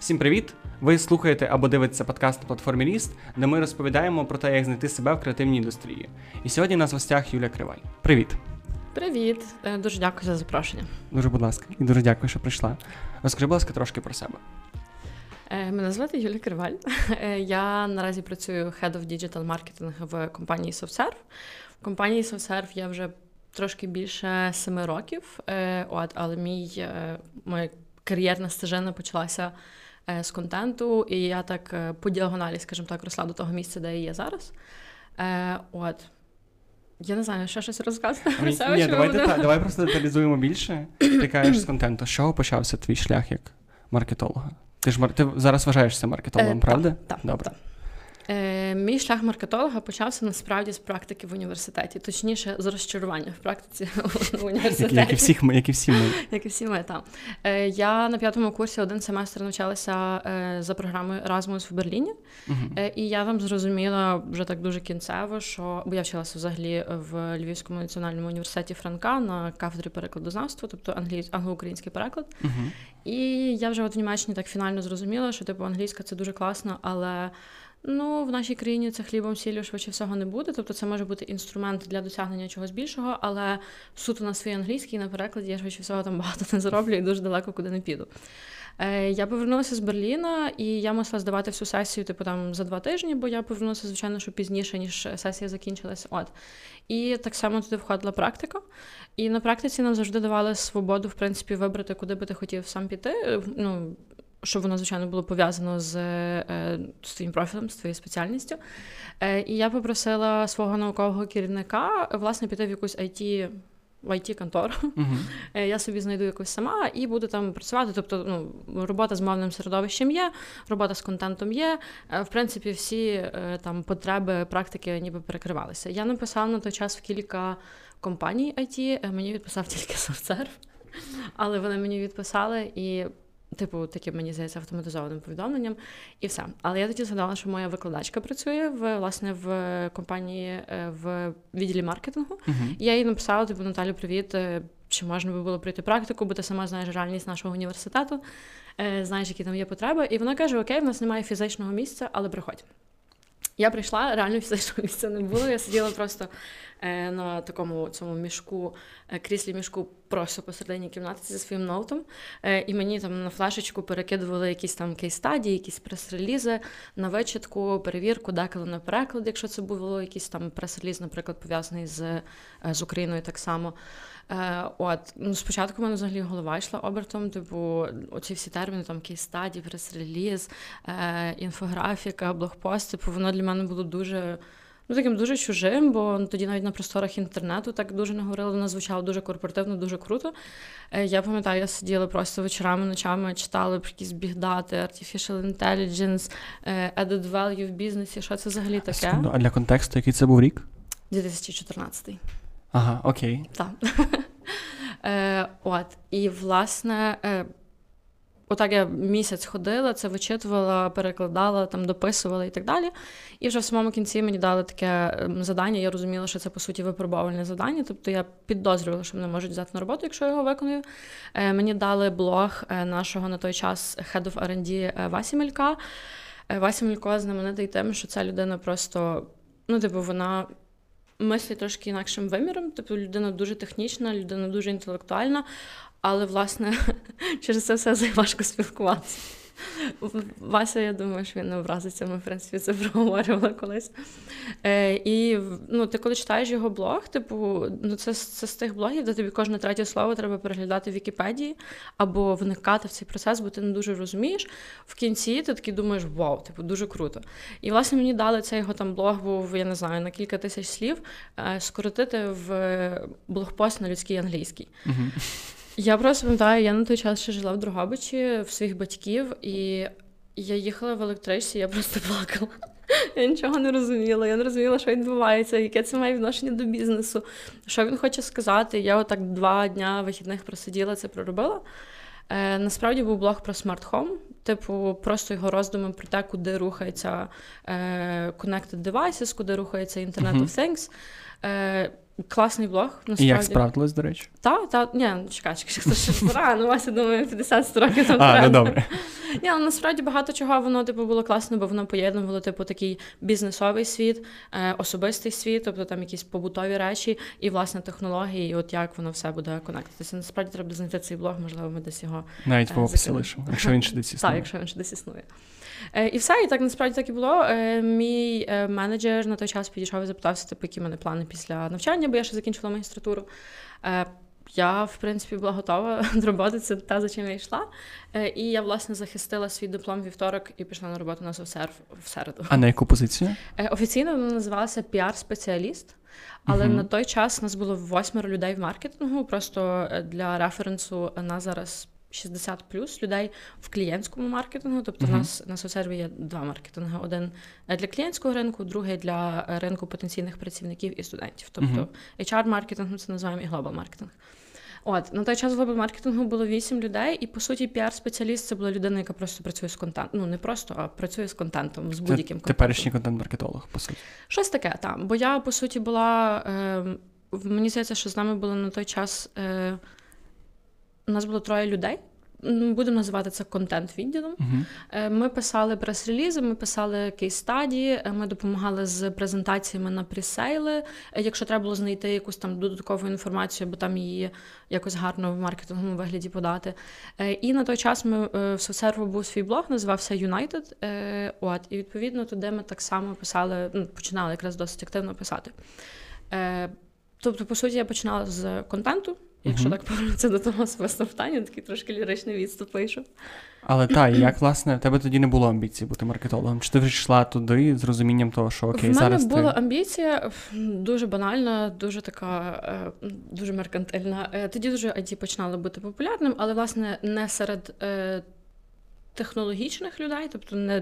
Всім привіт! Ви слухаєте або дивитеся подкаст на платформі Ріст, де ми розповідаємо про те, як знайти себе в креативній індустрії. І сьогодні на гостях Юля Кривай. Привіт! Привіт, Е, дуже дякую за запрошення. Дуже, будь ласка, і дуже дякую, що прийшла. Розкажи, будь ласка, трошки про себе. Е, Мене звати Юлія Криваль. Е, Я наразі працюю Head of Digital Marketing в компанії SoftServe. В компанії SoftServe я вже трошки більше семи років, Е, от, але мій, е, моя кар'єрна стежина почалася е, з контенту, і я так по діагоналі, скажімо так, росла до того місця, де я є зараз. От. Я не знаю, що щось розказати про себе. ні, чи давай, буду? давай просто деталізуємо більше. Ти кажеш з контенту. З чого почався твій шлях як маркетолога? Ти ж ти зараз вважаєшся маркетологом, Е, правда? Так, Добре. так. Е, мій шлях маркетолога почався насправді з практики в університеті, точніше, з розчарування в практиці в університеті. як, і всіх ми, як і всі ми. Як і всі ми там. Е, я на п'ятому курсі один семестр навчалася е, за програмою Erasmus в Берліні, е, і я там зрозуміла вже так дуже кінцево, що бо я вчилася взагалі в Львівському національному університеті Франка на кафедрі перекладознавства, тобто англій... англо-український переклад. Мгм. І я вже от в Німеччині так фінально зрозуміла, що типу англійська це дуже класно, але ну в нашій країні це хлібом сіллю швидше всього не буде. Тобто це може бути інструмент для досягнення чогось більшого, але суто на свій англійський на перекладі я швидше всього там багато не зароблю і дуже далеко куди не піду. Е, Я повернулася з Берліна, і я мусила здавати всю сесію, типу там за два тижні, бо я повернулася, звичайно, що пізніше, ніж сесія закінчилася. От. І так само туди входила практика. І на практиці нам завжди давали свободу, в принципі, вибрати, куди би ти хотів сам піти. Е, Ну, щоб воно, звичайно, було пов'язано з, е, з твоїм профілем, з твоєю спеціальністю. Е, І я попросила свого наукового керівника власне піти в якусь IT, в it контору. Е, Я собі знайду якусь сама і буду там працювати. Тобто, ну, робота з мовним середовищем є, робота з контентом є. В принципі, всі там потреби практики ніби перекривалися. Я написала на той час в кілька компаній IT, мені відписав тільки SoftServe, але вони мені відписали і. Типу, таким, мені здається, автоматизованим повідомленням, і все. Але я тоді згадала, що моя викладачка працює в власне в компанії е, в відділі маркетингу. Мгм. Я їй написала, типу, Наталю, привіт. е, Чи можна би було пройти практику, бо ти сама знаєш реальність нашого університету, е, знаєш, які там є потреби. І вона каже: Окей, в нас немає фізичного місця, але приходь. Я прийшла, реально фізичного місця не було. Я сиділа просто е, на такому цьому мішку, е, кріслі мішку, просто посередині кімнати зі своїм ноутом. Е, і мені там на флешечку перекидували якісь там кейс-стадії, якісь прес-релізи на вичитку, перевірку, деколи на переклад, якщо це було якийсь там прес-реліз, наприклад, пов'язаний з, з Україною так само. Е, от, ну, спочатку в мене взагалі голова йшла обертом, типу, оці всі терміни, там кейс-стадії, прес-реліз, е, інфографіка, блогпост, типу, воно для мене було дуже. Ну, таким дуже чужим, бо ну, тоді навіть на просторах інтернету так дуже не говорили, воно звучало дуже корпоративно, дуже круто. Е, Я пам'ятаю, я сиділа просто вечорами, ночами, читала про якісь бігдати, artificial intelligence, е, added value в бізнесі. Що це взагалі таке? А для контексту, який це був рік? 2014. Ага, окей. Так. Е, от. І, власне, е, отак я місяць ходила, це вичитувала, перекладала, там, дописувала і так далі. І вже в самому кінці мені дали таке ем, завдання. Я розуміла, що це, по суті, випробувальне завдання. Тобто я підозрювала, що мене можуть взяти на роботу, якщо я його виконую. Е, мені дали блог е, нашого на той час Head of R&D е, Васі Мелька. Е, Вася Мелько знаменитий тим, що ця людина просто, ну, типу, вона мислить трошки інакшим виміром. Тобто людина дуже технічна, людина дуже інтелектуальна, але, власне, через це все важко спілкуватися. Вася, я думаю, що він не образиться. Ми, в принципі, це проговорювали колись. Е, і ну, ти коли читаєш його блог, типу, ну це, це з тих блогів, де тобі кожне третє слово треба переглядати в Вікіпедії або вникати в цей процес, бо ти не дуже розумієш. В кінці ти такий думаєш, вау, типу, дуже круто. І власне мені дали цей його там блог, був, я не знаю, на кілька тисяч слів, е, скоротити в блогпост на людський англійський. Мгм. Я просто пам'ятаю, я на той час ще жила в Другобичі в своїх батьків, і я їхала в електричці, я просто плакала. Я нічого не розуміла. Я не розуміла, що відбувається, яке це має відношення до бізнесу, що він хоче сказати. Я отак два дня вихідних просиділа, це проробила. Е, насправді був блог про смарт-хом, типу, просто його роздуми про те, куди рухається е, connected devices, куди рухається Internet of Things. Е, Класний блог. насправді. І як справдилось, до речі? Та, та, ні, ну, чекай, чекай, хто ще рано, Вася думаю, 50 років там. А, ну добре. Ні, але насправді багато чого воно типу було класно, бо воно поєднувало типу такий бізнесовий світ, е, особистий світ, тобто там якісь побутові речі і власне технології, і от як воно все буде конектитися. Насправді треба знайти цей блог, можливо, ми десь його Навіть в Е, описі закинемо. лишу, якщо він ще десь так, якщо він ще десь існує. Е, і все, і так насправді так і було. Е, мій е, менеджер на той час підійшов і запитався, типу, які в мене плани після навчання, бо я ще закінчила магістратуру. Я, в принципі, була готова до роботи, це те, за чим я йшла. І я, власне, захистила свій диплом вівторок і пішла на роботу на соцсерв в середу. А на яку позицію? Офіційно вона називалася піар-спеціаліст, але Мгм. на той час нас було восьмеро людей в маркетингу. Просто для референсу на зараз 60 плюс людей в клієнтському маркетингу. Тобто, в нас на соцсерві є два маркетинги: один для клієнтського ринку, другий для ринку потенційних працівників і студентів. Тобто Мгм. HR-маркетинг, ми це називаємо і глобал маркетинг. От на той час в глобал маркетингу було вісім людей, і по суті, піар-спеціаліст це була людина, яка просто працює з контентом. Ну не просто, а працює з контентом, з будь-яким контентом. теперішній контент-маркетолог, по суті. Щось таке, там. Бо я, по суті, була. Е, мені здається, що з нами було на той час. Е, у нас було троє людей. Будемо називати це контент-відділом. Угу. Е, Ми писали прес-релізи, ми писали кейс-стадії, е, ми допомагали з презентаціями на пресейли. Е, Якщо треба було знайти якусь там додаткову інформацію, бо там її якось гарно в маркетинговому вигляді подати. І на той час ми в соцсерву був свій блог, називався United. От, і відповідно туди ми так само писали, ну, починали якраз досить активно писати. Тобто, по суті, я починала з контенту. Якщо так повернутися до того особистого питання, такий трошки ліричний відступ вийшов. Але та, як власне, в тебе тоді не було амбіції бути маркетологом? Чи ти прийшла туди з розумінням того, що окей, в мене зараз була ти... амбіція дуже банальна, дуже така, е, дуже меркантильна. Е, Тоді дуже IT починало бути популярним, але власне не серед. Технологічних людей, тобто не,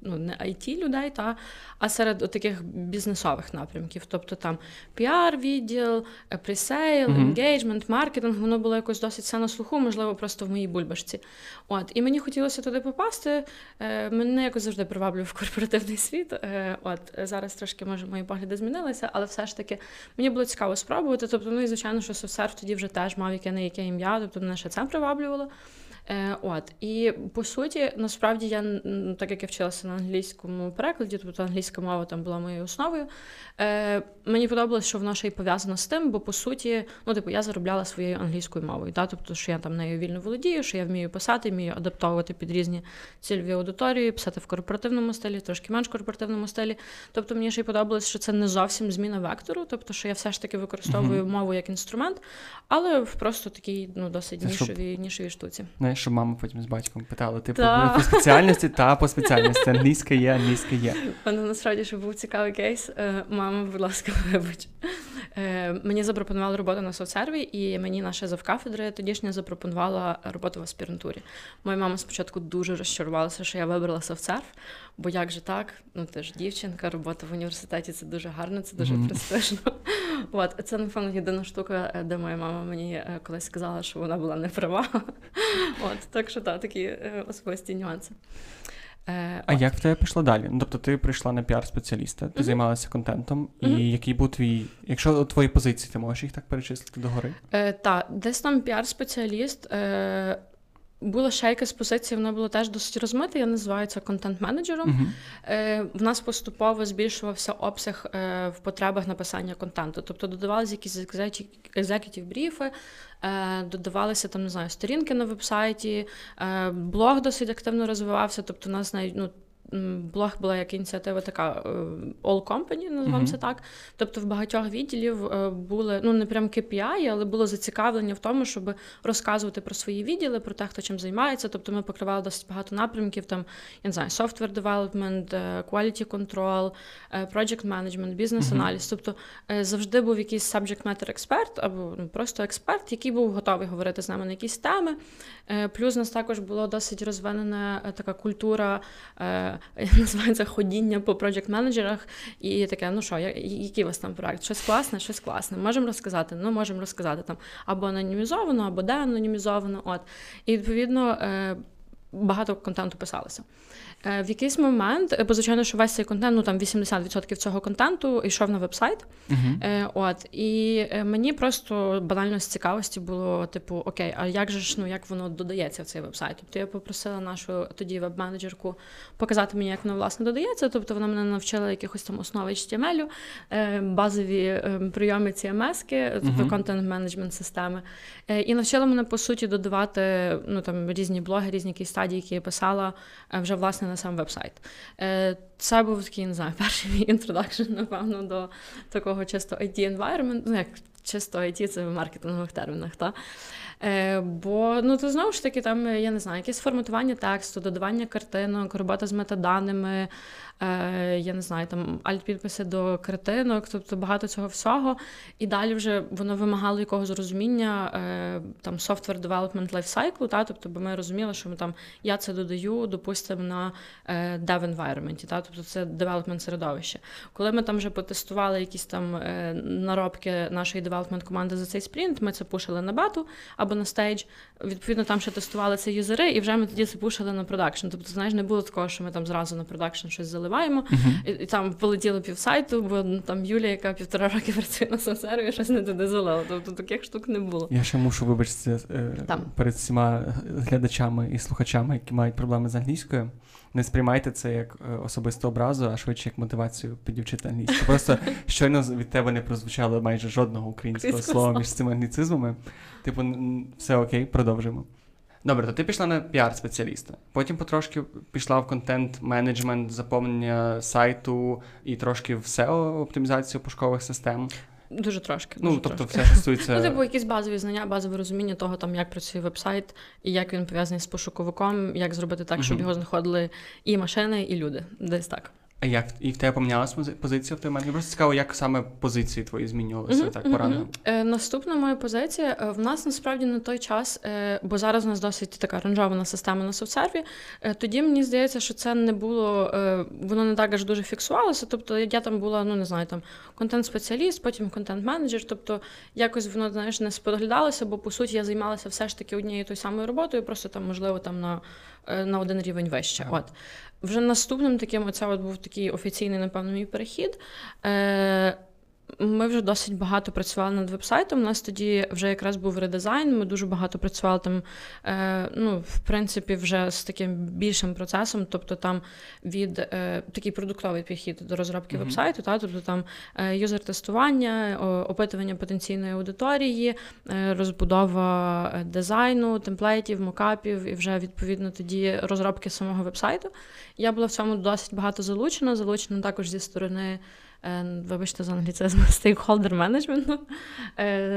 ну, не IT людей, та, а серед таких бізнесових напрямків. Тобто там піар-відділ, е, presale, engagement, маркетинг, воно було якось досить все на слуху, можливо, просто в моїй бульбашці. От, і мені хотілося туди попасти. Е, мене якось завжди приваблював корпоративний світ. Е, от зараз трошки може мої погляди змінилися, але все ж таки мені було цікаво спробувати. Тобто, ну і звичайно, що SoftServe тоді вже теж мав яке не яке ім'я, тобто мене ще це приваблювало. Е, от і по суті, насправді я так як я вчилася на англійському перекладі, тобто англійська мова там була моєю основою. Е, мені подобалось, що воно ще й пов'язано з тим, бо по суті, ну типу, я заробляла своєю англійською мовою. Та? Тобто, що я там нею вільно володію, що я вмію писати, вмію адаптовувати під різні цільові аудиторії, писати в корпоративному стилі, трошки менш корпоративному стилі. Тобто мені ще й подобалось, що це не зовсім зміна вектору, тобто, що я все ж таки використовую мову як інструмент, але в просто такій ну досить нішовій, нішовій штуці. Знаєш, щоб мама потім з батьком питала, типу, да. по спеціальності та по спеціальності. Англійська є, англійська є. У насправді ще був цікавий кейс. Е, Мама, будь ласка, вибач. Е, Мені запропонували роботу на соцсерві, і мені наша завкафедри тодішня запропонувала роботу в аспірантурі. Моя мама спочатку дуже розчарувалася, що я вибрала соцсерв, бо як же так? Ну ти ж дівчинка, робота в університеті це дуже гарно, це дуже Мгм. престижно. От це напевно єдина штука, е, де моя мама мені е, колись сказала, що вона була не права. От так що так, такі е, особисті нюанси. Е, А от. як в тебе пішло далі? Ну, тобто ти прийшла на піар-спеціаліста, ти Мгм. займалася контентом, Мгм. і який був твій. Якщо твої позиції, ти можеш їх так перечислити догори? Е, та, десь там піар-спеціаліст. Е, була ще якась позиція, вона була теж досить розмита. Я називаю це контент-менеджером. Угу. Е, в нас поступово збільшувався обсяг е, в потребах написання контенту. Тобто додавалися якісь екзекутів бріфи, е, додавалися там, не знаю, сторінки на вебсайті, е, блог досить активно розвивався. Тобто, у нас навіть ну. Блог була як ініціатива така е, all company, називаємо це так. Тобто в багатьох відділів е, були ну не прям KPI, але було зацікавлення в тому, щоб розказувати про свої відділи, про те, хто чим займається. Тобто ми покривали досить багато напрямків. Там я не знаю, software development, е, quality control, project management, бізнес-аналіз. Тобто е, завжди був якийсь subject matter експерт або ну, просто експерт, який був готовий говорити з нами на якісь теми. Плюс у нас також було досить розвинена така культура, називається ходіння по проджект-менеджерах, і таке, ну що, який у вас там проект? Щось класне, щось класне. Можемо розказати? Ну, можемо розказати там або анонімізовано, або де анонімізовано. От. І відповідно. Багато контенту писалося. Е, в якийсь момент, е, бо звичайно, що весь цей контент, ну там 80% цього контенту йшов на веб-сайт. Uh-huh. От і мені просто банально з цікавості було: типу, окей, а як же ж ну як воно додається в цей веб-сайт? Тобто я попросила нашу тоді веб-менеджерку показати мені, як воно власне додається. Тобто вона мене навчила якихось там основ HTML, базові прийоми CMS, тобто контент-менеджмент системи, і навчила мене по суті додавати ну там різні блоги, різні якісь стадії, які я писала вже власне на сам веб-сайт. Е, це був такий, не знаю, перший мій introduction, напевно, до такого чисто IT environment, ну як чисто IT, це в маркетингових термінах. Та? Е, Бо ну то знову ж таки, там я не знаю, якесь форматування тексту, додавання картинок, робота з метаданими, е, я не знаю, там альт-підписи до картинок, тобто багато цього всього. І далі вже воно вимагало якогось розуміння е, там software development lifecycle, та, тобто, бо ми розуміли, що ми там я це додаю, допустимо, на е, dev environment, та, тобто це development середовище. Коли ми там вже потестували якісь там е, наробки нашої development команди за цей спринт, ми це пушили на бету або на stage. Відповідно, там ще тестували це юзери, і вже ми тоді це пушили на production. Тобто, знаєш, не було такого, що ми там зразу на production щось заливаємо, uh-huh. і, і там полетіло півсайту, бо ну, там Юлія, яка півтора роки працює на SoftServe і, щось не туди залила. Тобто таких штук не було. Я ще мушу вибачитися е, перед всіма глядачами і слухачами, які мають проблеми з англійською. Не сприймайте це як е, особисту образу, а швидше як мотивацію підівчити англійську. Просто щойно від тебе не прозвучало майже жодного українського слова між цими англіцизмами. Типу, все окей, продовжимо. Добре, то ти пішла на піар-спеціаліста. Потім потрошки пішла в контент-менеджмент, заповнення сайту і трошки в SEO, оптимізацію пошукових систем. Дуже трошки. Ну, дуже тобто, трошки. все стосується. Ну, типу, якісь базові знання, базове розуміння того, там, як працює веб-сайт, і як він пов'язаний з пошуковиком, як зробити так, щоб його знаходили і машини, і люди. Десь так. А як і в тебе помінялась позиція в той момент? Мені просто цікаво, як саме позиції твої змінювалися mm-hmm, так порано? Е, Наступна моя позиція е, в нас насправді на той час, е, бо зараз у нас досить така ранжована система на софтсерві. Е, тоді мені здається, що це не було, е, воно не так аж дуже фіксувалося. Тобто я там була, ну не знаю, там контент-спеціаліст, потім контент-менеджер. Тобто якось воно знаєш не споглядалося, бо по суті я займалася все ж таки однією тою самою роботою, просто там, можливо, там на е, на один рівень вище. От. Вже наступним таким, оце от був такий офіційний, напевно, мій перехід. Е, ми вже досить багато працювали над вебсайтом. У нас тоді вже якраз був редизайн. Ми дуже багато працювали там, е, ну, в принципі, вже з таким більшим процесом, тобто там від е, такий продуктовий підхід до розробки mm-hmm. вебсайту, та, тобто там е, юзер-тестування, опитування потенційної аудиторії, е, розбудова дизайну, темплейтів, мокапів і вже відповідно тоді розробки самого вебсайту. Я була в цьому досить багато залучена, залучена також зі сторони. Е, вибачте, за англіцизм, стейкхолдер менеджменту.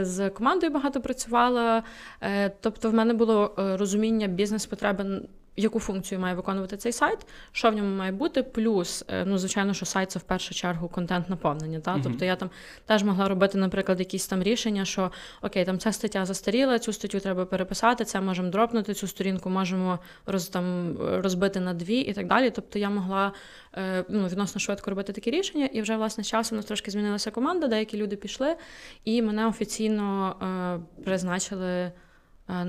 З командою багато працювала. Е, тобто, в мене було е, розуміння бізнес-потреби яку функцію має виконувати цей сайт, що в ньому має бути. Плюс, е, ну звичайно, що сайт це в першу чергу контент наповнення. Та? Uh-huh. Тобто я там теж могла робити, наприклад, якісь там рішення, що окей, там ця стаття застаріла, цю статтю треба переписати, це можемо дропнути, цю сторінку можемо роз, там, розбити на дві і так далі. Тобто я могла е, ну, відносно швидко робити такі рішення, і вже власне з часом у нас трошки змінилася команда, деякі люди пішли, і мене офіційно е, призначили. Е,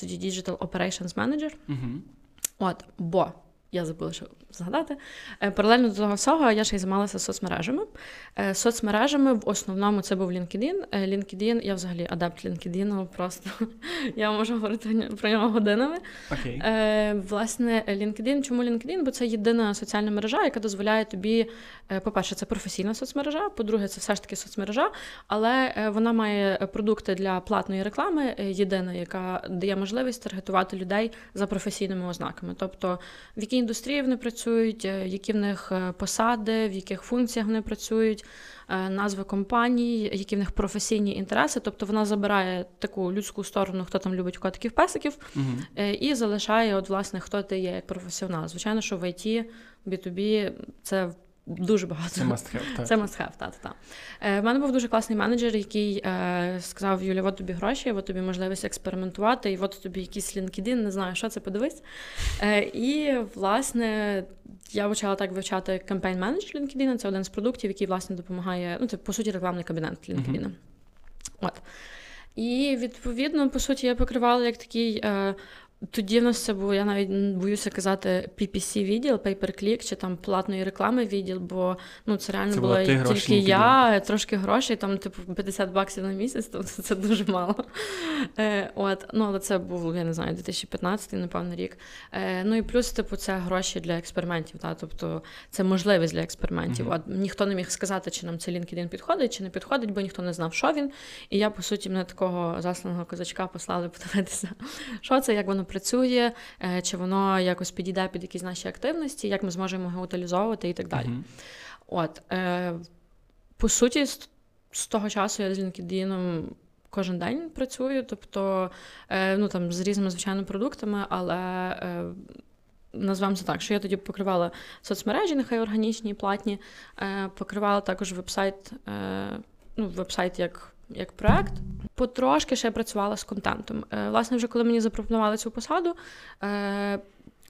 тоді Digital Operations Manager. Uh-huh. От, бо я забула, що згадати. Е, паралельно до того всього я ще й займалася соцмережами. Е, соцмережами в основному це був LinkedIn. Е, LinkedIn, я взагалі адепт LinkedIn, просто я можу говорити про нього годинами. Okay. Власне, LinkedIn, чому LinkedIn? Бо це єдина соціальна мережа, яка дозволяє тобі, по-перше, це професійна соцмережа, по-друге, це все ж таки соцмережа, але вона має продукти для платної реклами, єдина, яка дає можливість таргетувати людей за професійними ознаками. Тобто, в якій індустрії вони працюють е, які в них е, посади, в яких функціях вони працюють, е, назви компаній, які в них професійні інтереси. Тобто вона забирає таку людську сторону, хто там любить котиків песиків, угу. і залишає, от, власне, хто ти є як професіонал. Звичайно, що в IT, B2B це Дуже багато. Це must have, так. Це must have, та, та. Е, В мене був дуже класний менеджер, який е, сказав: Юля, от тобі гроші, от тобі можливість експериментувати, і от тобі якийсь LinkedIn, не знаю, що це подивись. Е, І, власне, я почала так вивчати кампейн менедж LinkedIn. Це один з продуктів, який, власне, допомагає. Ну, це, по суті, рекламний кабінет LinkedIn. Uh-huh. От. І відповідно, по суті, я покривала як такий. Е, тоді в нас це було, я навіть боюся казати PPC відділ, pay-per-click чи там платної реклами відділ, бо ну це реально це було тільки гроші, я, трошки грошей, там, типу, 50 баксів на місяць, то це дуже мало. Е, от, Ну, але це був, я не знаю, 2015, напевно, рік. Е, Ну і плюс, типу, це гроші для експериментів. Та? Тобто це можливість для експериментів. Mm-hmm. От Ніхто не міг сказати, чи нам це LinkedIn підходить, чи не підходить, бо ніхто не знав, що він. І я, по суті, мене такого засланого козачка послали подивитися, що це, як воно працює, е, чи воно якось підійде під якісь наші активності, як ми зможемо його утилізовувати і так далі. Mm-hmm. От, е, По суті, з, з того часу я з LinkedIn кожен день працюю, тобто е, ну, там, з різними звичайними продуктами, але. Е, Назвемо це так, що я тоді покривала соцмережі, нехай органічні платні, е, покривала також вебсайт, ну, вебсайт як як проект. Потрошки ще працювала з контентом. Власне, вже коли мені запропонували цю посаду,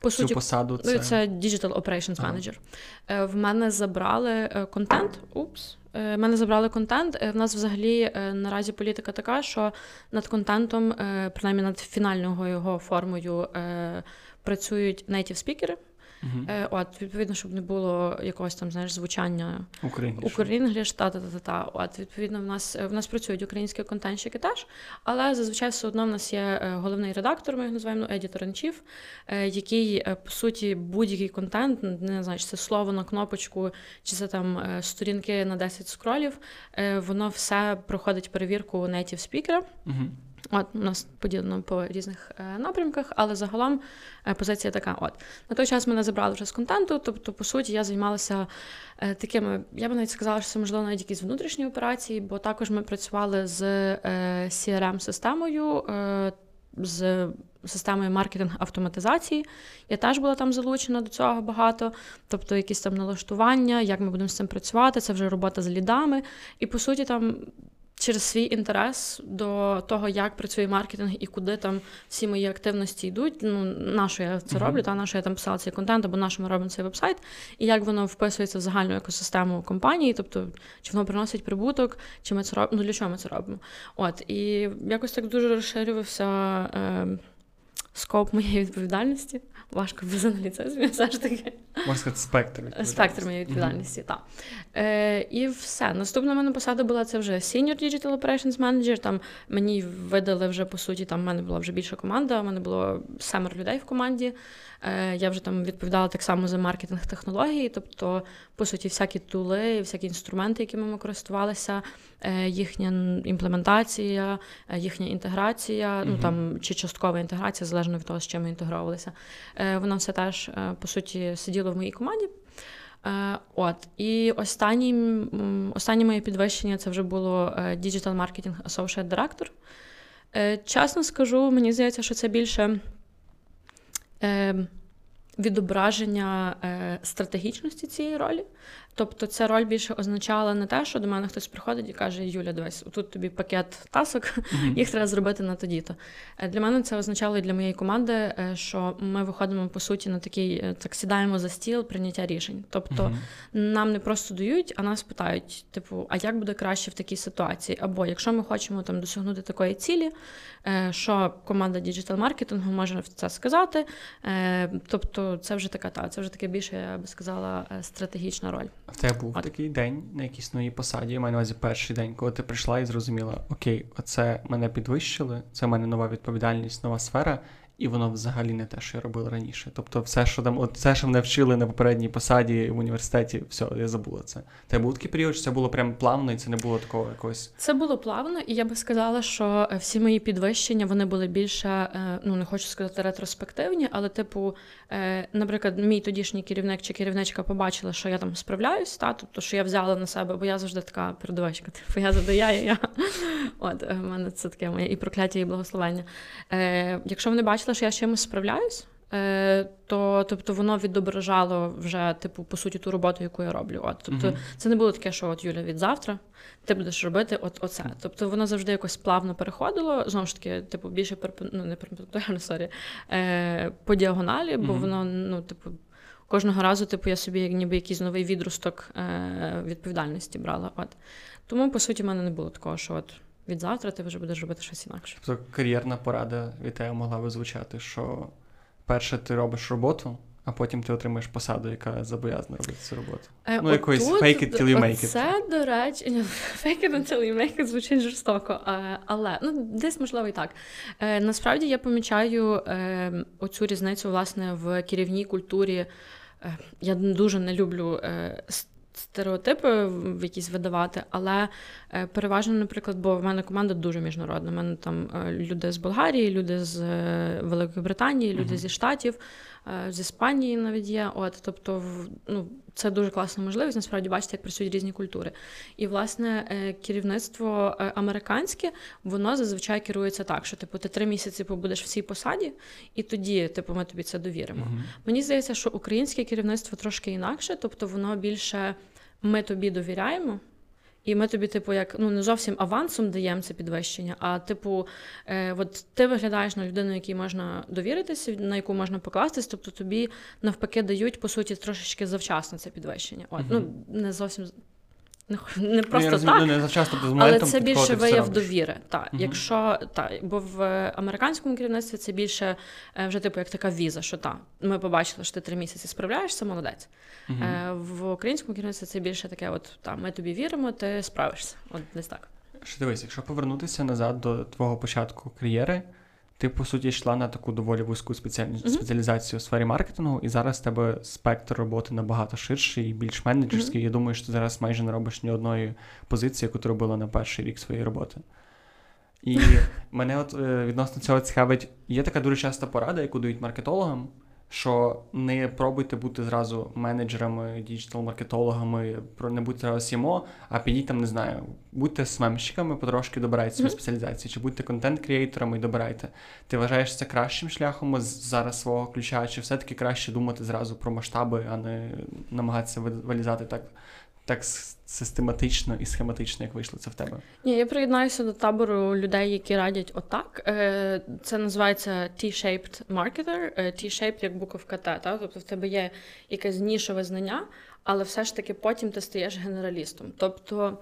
по цю суті, посаду це... це Digital Operations Manager. Ага. В мене забрали контент. Упс. В мене забрали контент. В нас взагалі наразі політика така, що над контентом, принаймні над фінальною його формою, працюють native спікери. Uh-huh. От, відповідно, щоб не було якогось там, знаєш, звучання Українгліш, та та та та От, відповідно, в нас в нас працюють українські контентщики теж, але зазвичай все одно в нас є е, головний редактор, ми його називаємо едітор chief, який, е, по суті, будь-який контент, не знаю, чи це слово на кнопочку, чи це там сторінки на 10 скролів, воно все проходить перевірку native спікера. Uh-huh. От у нас поділено по різних е, напрямках, але загалом е, позиція така: от на той час мене забрали вже з контенту. Тобто, по суті, я займалася е, такими, я би навіть сказала, що це можливо навіть якісь внутрішні операції, бо також ми працювали з crm системою з системою маркетинг автоматизації. Я теж була там залучена до цього багато, тобто якісь там налаштування, як ми будемо з цим працювати, це вже робота з лідами. І по суті, там через свій інтерес до того, як працює маркетинг і куди там всі мої активності йдуть. Ну, на що я це роблю, та на що я там писала цей контент, або на що ми робимо цей вебсайт, і як воно вписується в загальну екосистему компанії, тобто чи воно приносить прибуток, чи ми це робимо, ну для чого ми це робимо. От, і якось так дуже розширювався. Е, скоп моєї відповідальності. Важко без аналіцизму, все ж таки. Можна сказати, спектр Спектр моєї відповідальності, mm-hmm. так. Е, І все. Наступна мене посада була це вже Senior Digital Operations Manager. Там мені видали вже, по суті, там в мене була вже більша команда, у мене було семеро людей в команді. Е, Я вже там відповідала так само за маркетинг технології, тобто, по суті, всякі тули, всякі інструменти, якими ми користувалися, е, їхня імплементація, е, їхня інтеграція, ну там чи часткова інтеграція, залежно від того, з чим ми інтегровувалися. Е, Воно все теж, по суті, сиділо в моїй команді. От, І останні, останнє моє підвищення це вже було Digital Marketing Associate Director. Чесно скажу, мені здається, що це більше Ehm. Відображення стратегічності цієї ролі. Тобто ця роль більше означала не те, що до мене хтось приходить і каже: Юля, дивись, тут тобі пакет тасок, mm-hmm. їх треба зробити на тоді-то. Е, для мене це означало і для моєї команди, е, що ми виходимо по суті на такий, е, так сідаємо за стіл прийняття рішень. Тобто mm-hmm. нам не просто дають, а нас питають: типу, а як буде краще в такій ситуації? Або якщо ми хочемо там досягнути такої цілі, що команда діджитал-маркетингу може це сказати. Тобто, це вже така та це вже таке більше, я би сказала, стратегічна роль. В тебе був От. такий день на якійсь новій посаді, я маю на увазі перший день, коли ти прийшла і зрозуміла, окей, оце мене підвищили, це в мене нова відповідальність, нова сфера, і воно взагалі не те, що я робила раніше. Тобто, все, що там, от все, що мене вчили на попередній посаді в університеті, все, я забула це. Це був такий період, що це було прям плавно, і це не було такого якогось. Це було плавно, і я би сказала, що е, всі мої підвищення вони були більше, е, ну не хочу сказати ретроспективні, але, типу, е, наприклад, мій тодішній керівник чи керівничка побачила, що я там справляюсь, та тобто, що я взяла на себе, бо я завжди така передовичка. Типу, я задаю, я. От в мене це таке моє і прокляття, і благословення. Якщо вони бачили, що я з чимось справляюсь, е, то тобто воно відображало вже, типу, по суті, ту роботу, яку я роблю. От, Тобто, uh це не було таке, що от Юля від завтра ти будеш робити от оце. Тобто воно завжди якось плавно переходило. Знову ж таки, типу, більше ну, не перпендикулярно, sorry, е, по діагоналі, бо uh воно, ну, типу. Кожного разу, типу, я собі ніби якийсь новий відросток е, відповідальності брала. От. Тому, по суті, в мене не було такого, що от від завтра ти вже будеш робити щось інакше. Тобто кар'єрна порада від тебе могла би звучати, що перше ти робиш роботу, а потім ти отримаєш посаду, яка зобов'язана робити цю роботу. Е, ну, якоїсь fake it till you make it. Це, до речі, fake it until you make it звучить жорстоко. Але ну, десь можливо і так. Е, насправді я помічаю е, оцю різницю власне в керівній культурі. Я дуже не люблю стереотипи в якісь видавати, але е, переважно, наприклад, бо в мене команда дуже міжнародна. У мене там е, люди з Болгарії, люди з е, Великої Британії, люди uh-huh. зі Штатів, з Іспанії навіть є. От, тобто, ну, це дуже класна можливість, насправді бачити, як працюють різні культури. І, власне, керівництво американське, воно зазвичай керується так, що типу, ти три місяці побудеш в цій посаді, і тоді, типу, ми тобі це довіримо. Uh-huh. Мені здається, що українське керівництво трошки інакше, тобто воно більше ми тобі довіряємо. І ми тобі, типу, як ну не зовсім авансом даємо це підвищення, а типу, е, от ти виглядаєш на людину, якій можна довіритися, на яку можна покластись, тобто тобі навпаки дають по суті трошечки завчасно це підвищення. От, угу. ну не зовсім не ну, просто розумію, так, ну, не завчасно, але це більше вияв довіри. Так, угу. якщо та, бо в американському керівництві це більше е, вже типу як така віза, що та ми побачили, що ти три місяці справляєшся, молодець. Угу. В українському керівництві це більше таке: от та ми тобі віримо, ти справишся. От десь так. Що дивись, якщо повернутися назад до твого початку кар'єри, ти, по суті, йшла на таку доволі вузьку спеціаль... спеціалізацію у сфері маркетингу, і зараз в тебе спектр роботи набагато ширший і більш менеджерський. Mm-hmm. Я думаю, що ти зараз майже не робиш ні одної позиції, яку ти робила на перший рік своєї роботи. І мене от е, відносно цього цікавить, є така дуже часта порада, яку дають маркетологам що не пробуйте бути зразу менеджерами, діджитал-маркетологами, не будьте зразу CMO, а підіть там, не знаю, будьте смемщиками, потрошки добирайте свої mm-hmm. спеціалізації, чи будьте контент-кріейторами і добирайте. Ти вважаєш це кращим шляхом зараз свого ключа, чи все-таки краще думати зразу про масштаби, а не намагатися вилізати так так систематично і схематично, як вийшло це в тебе? Ні, я приєднаюся до табору людей, які радять отак. Е, це називається T-shaped marketer. Е, T-shaped як буковка Т. Так? Тобто в тебе є якесь нішове знання, але все ж таки потім ти стаєш генералістом. Тобто.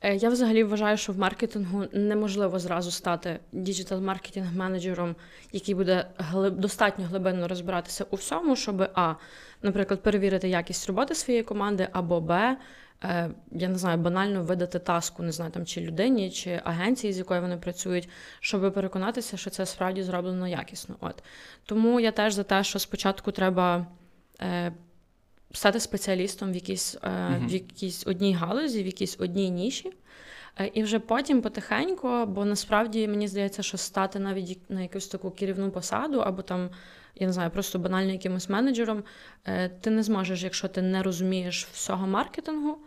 Е, я взагалі вважаю, що в маркетингу неможливо зразу стати діджитал-маркетинг-менеджером, який буде глиб, достатньо глибинно розбиратися у всьому, щоб а, наприклад, перевірити якість роботи своєї команди, або Б. Е, я не знаю, банально видати таску, не знаю, там чи людині, чи агенції, з якою вони працюють, щоб переконатися, що це справді зроблено якісно. От тому я теж за те, що спочатку треба е, стати спеціалістом в якійсь, е, в якійсь одній галузі, в якійсь одній ніші. І вже потім потихеньку, бо насправді мені здається, що стати навіть на якусь таку керівну посаду, або там, я не знаю, просто банально якимось менеджером, е, ти не зможеш, якщо ти не розумієш всього маркетингу.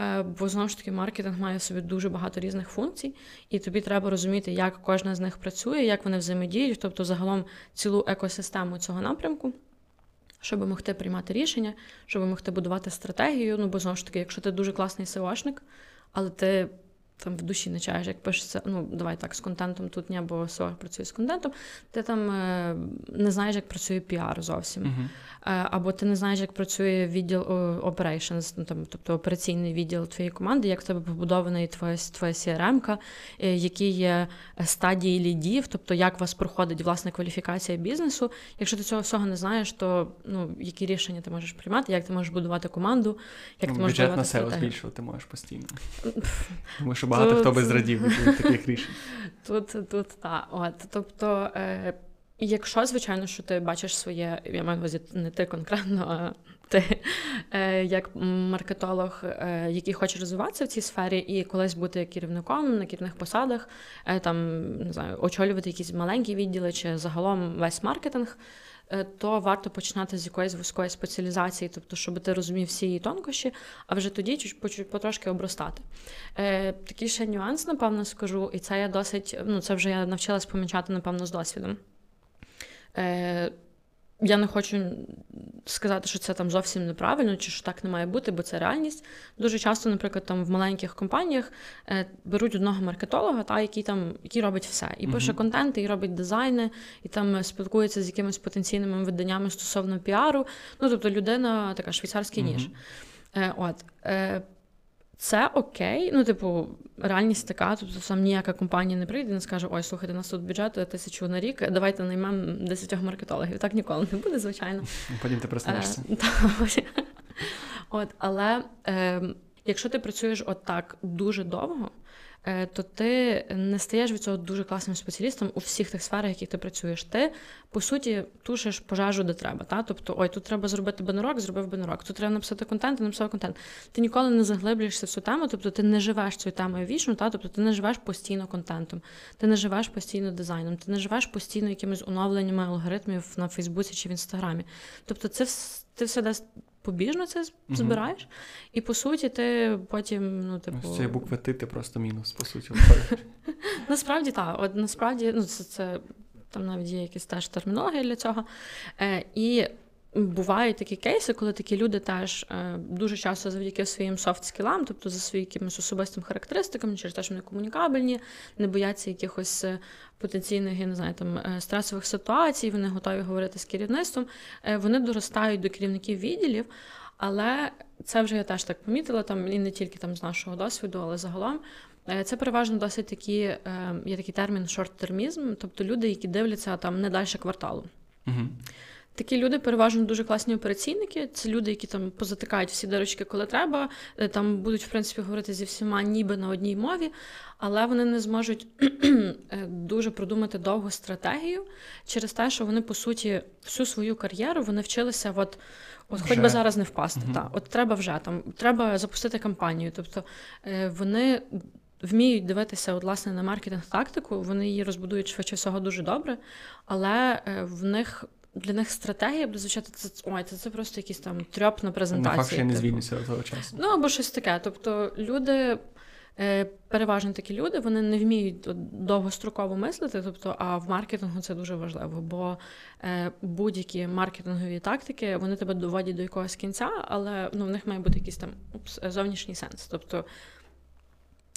Е, бо знову ж таки маркетинг має в собі дуже багато різних функцій, і тобі треба розуміти, як кожна з них працює, як вони взаємодіють, тобто загалом цілу екосистему цього напрямку щоб могти приймати рішення, щоб могти будувати стратегію. Ну, бо знову ж таки, якщо ти дуже класний SEOшник, але ти там в душі не чаєш, як пишеться, ну давай так, з контентом тут ні, бо SEO працює з контентом, ти там е, не знаєш, як працює піар зовсім. Uh-huh. Або ти не знаєш, як працює відділ operations, ну там, тобто операційний відділ твоєї команди, як в тебе побудований твоя твоя CRM-ка, е, які є стадії лідів, тобто як у вас проходить власне кваліфікація бізнесу. Якщо ти цього всього не знаєш, то ну які рішення ти можеш приймати, як ти можеш будувати команду, як ну, ти можеш бюджет на себе збільшувати можеш постійно. Тому що багато тут... хто би зрадів від таких рішень. Тут тут так. От тобто. Е, Якщо, звичайно, що ти бачиш своє, я маю увазі не ти конкретно, а ти е, як маркетолог, е, який хоче розвиватися в цій сфері, і колись бути керівником на керівних посадах, е, там не знаю, очолювати якісь маленькі відділи чи загалом весь маркетинг, то варто починати з якоїсь вузької спеціалізації, тобто, щоб ти розумів всі її тонкощі, а вже тоді потрошки обростати. Такий ще нюанс, напевно, скажу, і це я досить, ну це вже я навчилась помічати, напевно, з досвідом. Я не хочу сказати, що це там зовсім неправильно, чи що так не має бути, бо це реальність. Дуже часто, наприклад, там в маленьких компаніях е, беруть одного маркетолога, та який там який робить все. І пише uh-huh. контент, і робить дизайни, і там спілкується з якимись потенційними виданнями стосовно піару. Ну тобто людина така швейцарський uh-huh. ніж. Е, От. Е, Це окей, ну, типу, реальність така, тобто сам ніяка компанія не прийде і не скаже, ой, слухайте, у нас тут бюджет тисячу на рік, давайте наймемо десятьох маркетологів. Так ніколи не буде, звичайно. Потім ти проснешся. Е, от, Але е, якщо ти працюєш отак дуже довго, то ти не стаєш від цього дуже класним спеціалістом у всіх тих сферах, які ти працюєш. Ти, по суті, тушиш пожежу, де треба. Та? Тобто, ой, тут треба зробити бенурок, зробив бенурок, тут треба написати контент, написав контент. Ти ніколи не заглиблюєшся в цю тему, тобто ти не живеш цією темою вічно, та? тобто ти не живеш постійно контентом, ти не живеш постійно дизайном, ти не живеш постійно якимись оновленнями алгоритмів на Фейсбуці чи в Інстаграмі. Тобто, це ти все дасть побіжно це збираєш, угу. і по суті, ти потім, ну, типу. З цієї букви ти, ти просто мінус, по суті. Насправді так. От насправді, ну, це, це там навіть є якісь теж термінологія для цього. Е, І Бувають такі кейси, коли такі люди теж е, дуже часто завдяки своїм софт-скілам, тобто за своїми якимись особистими характеристиками, через те, що вони комунікабельні, не бояться якихось е, потенційних, я не знаю, там е, стресових ситуацій, вони готові говорити з керівництвом. Вони доростають до керівників відділів, але це вже я теж так помітила, там і не тільки там з нашого досвіду, але загалом. Це переважно досить такі, є такий термін шорт-термізм, тобто люди, які дивляться там не далі кварталу. Угу. Такі люди переважно дуже класні операційники. Це люди, які там позатикають всі дирочки, коли треба. Е, там будуть в принципі говорити зі всіма, ніби на одній мові, але вони не зможуть е, дуже продумати довгу стратегію через те, що вони по суті всю свою кар'єру вони вчилися, от от хоч би зараз не впасти. Угу. Та от треба вже там, треба запустити кампанію. Тобто е, вони. Вміють дивитися от, власне на маркетинг тактику, вони її розбудують швидше всього дуже добре, але в них для них стратегія буде звучати це ой, це, це просто якийсь там трьоп на презентації. Не факт, що я не типу. звільнюся того часу. Ну або щось таке. Тобто люди. Е, переважно такі люди вони не вміють довгостроково мислити, тобто, а в маркетингу це дуже важливо, бо е, будь-які маркетингові тактики вони тебе доводять до якогось кінця, але ну, в них має бути якийсь там зовнішній сенс. Тобто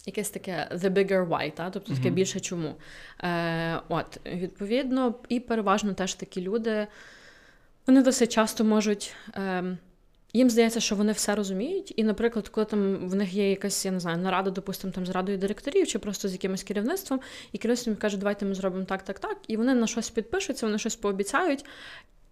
якесь таке the bigger why, та? тобто таке більше чому. Е, От, Відповідно, і переважно теж такі люди, вони досить часто можуть. Е, їм здається, що вони все розуміють, і, наприклад, коли там в них є якась, я не знаю, нарада, допустимо, там з радою директорів чи просто з якимось керівництвом, і керівництво каже, давайте ми зробимо так, так, так. І вони на щось підпишуться, вони щось пообіцяють,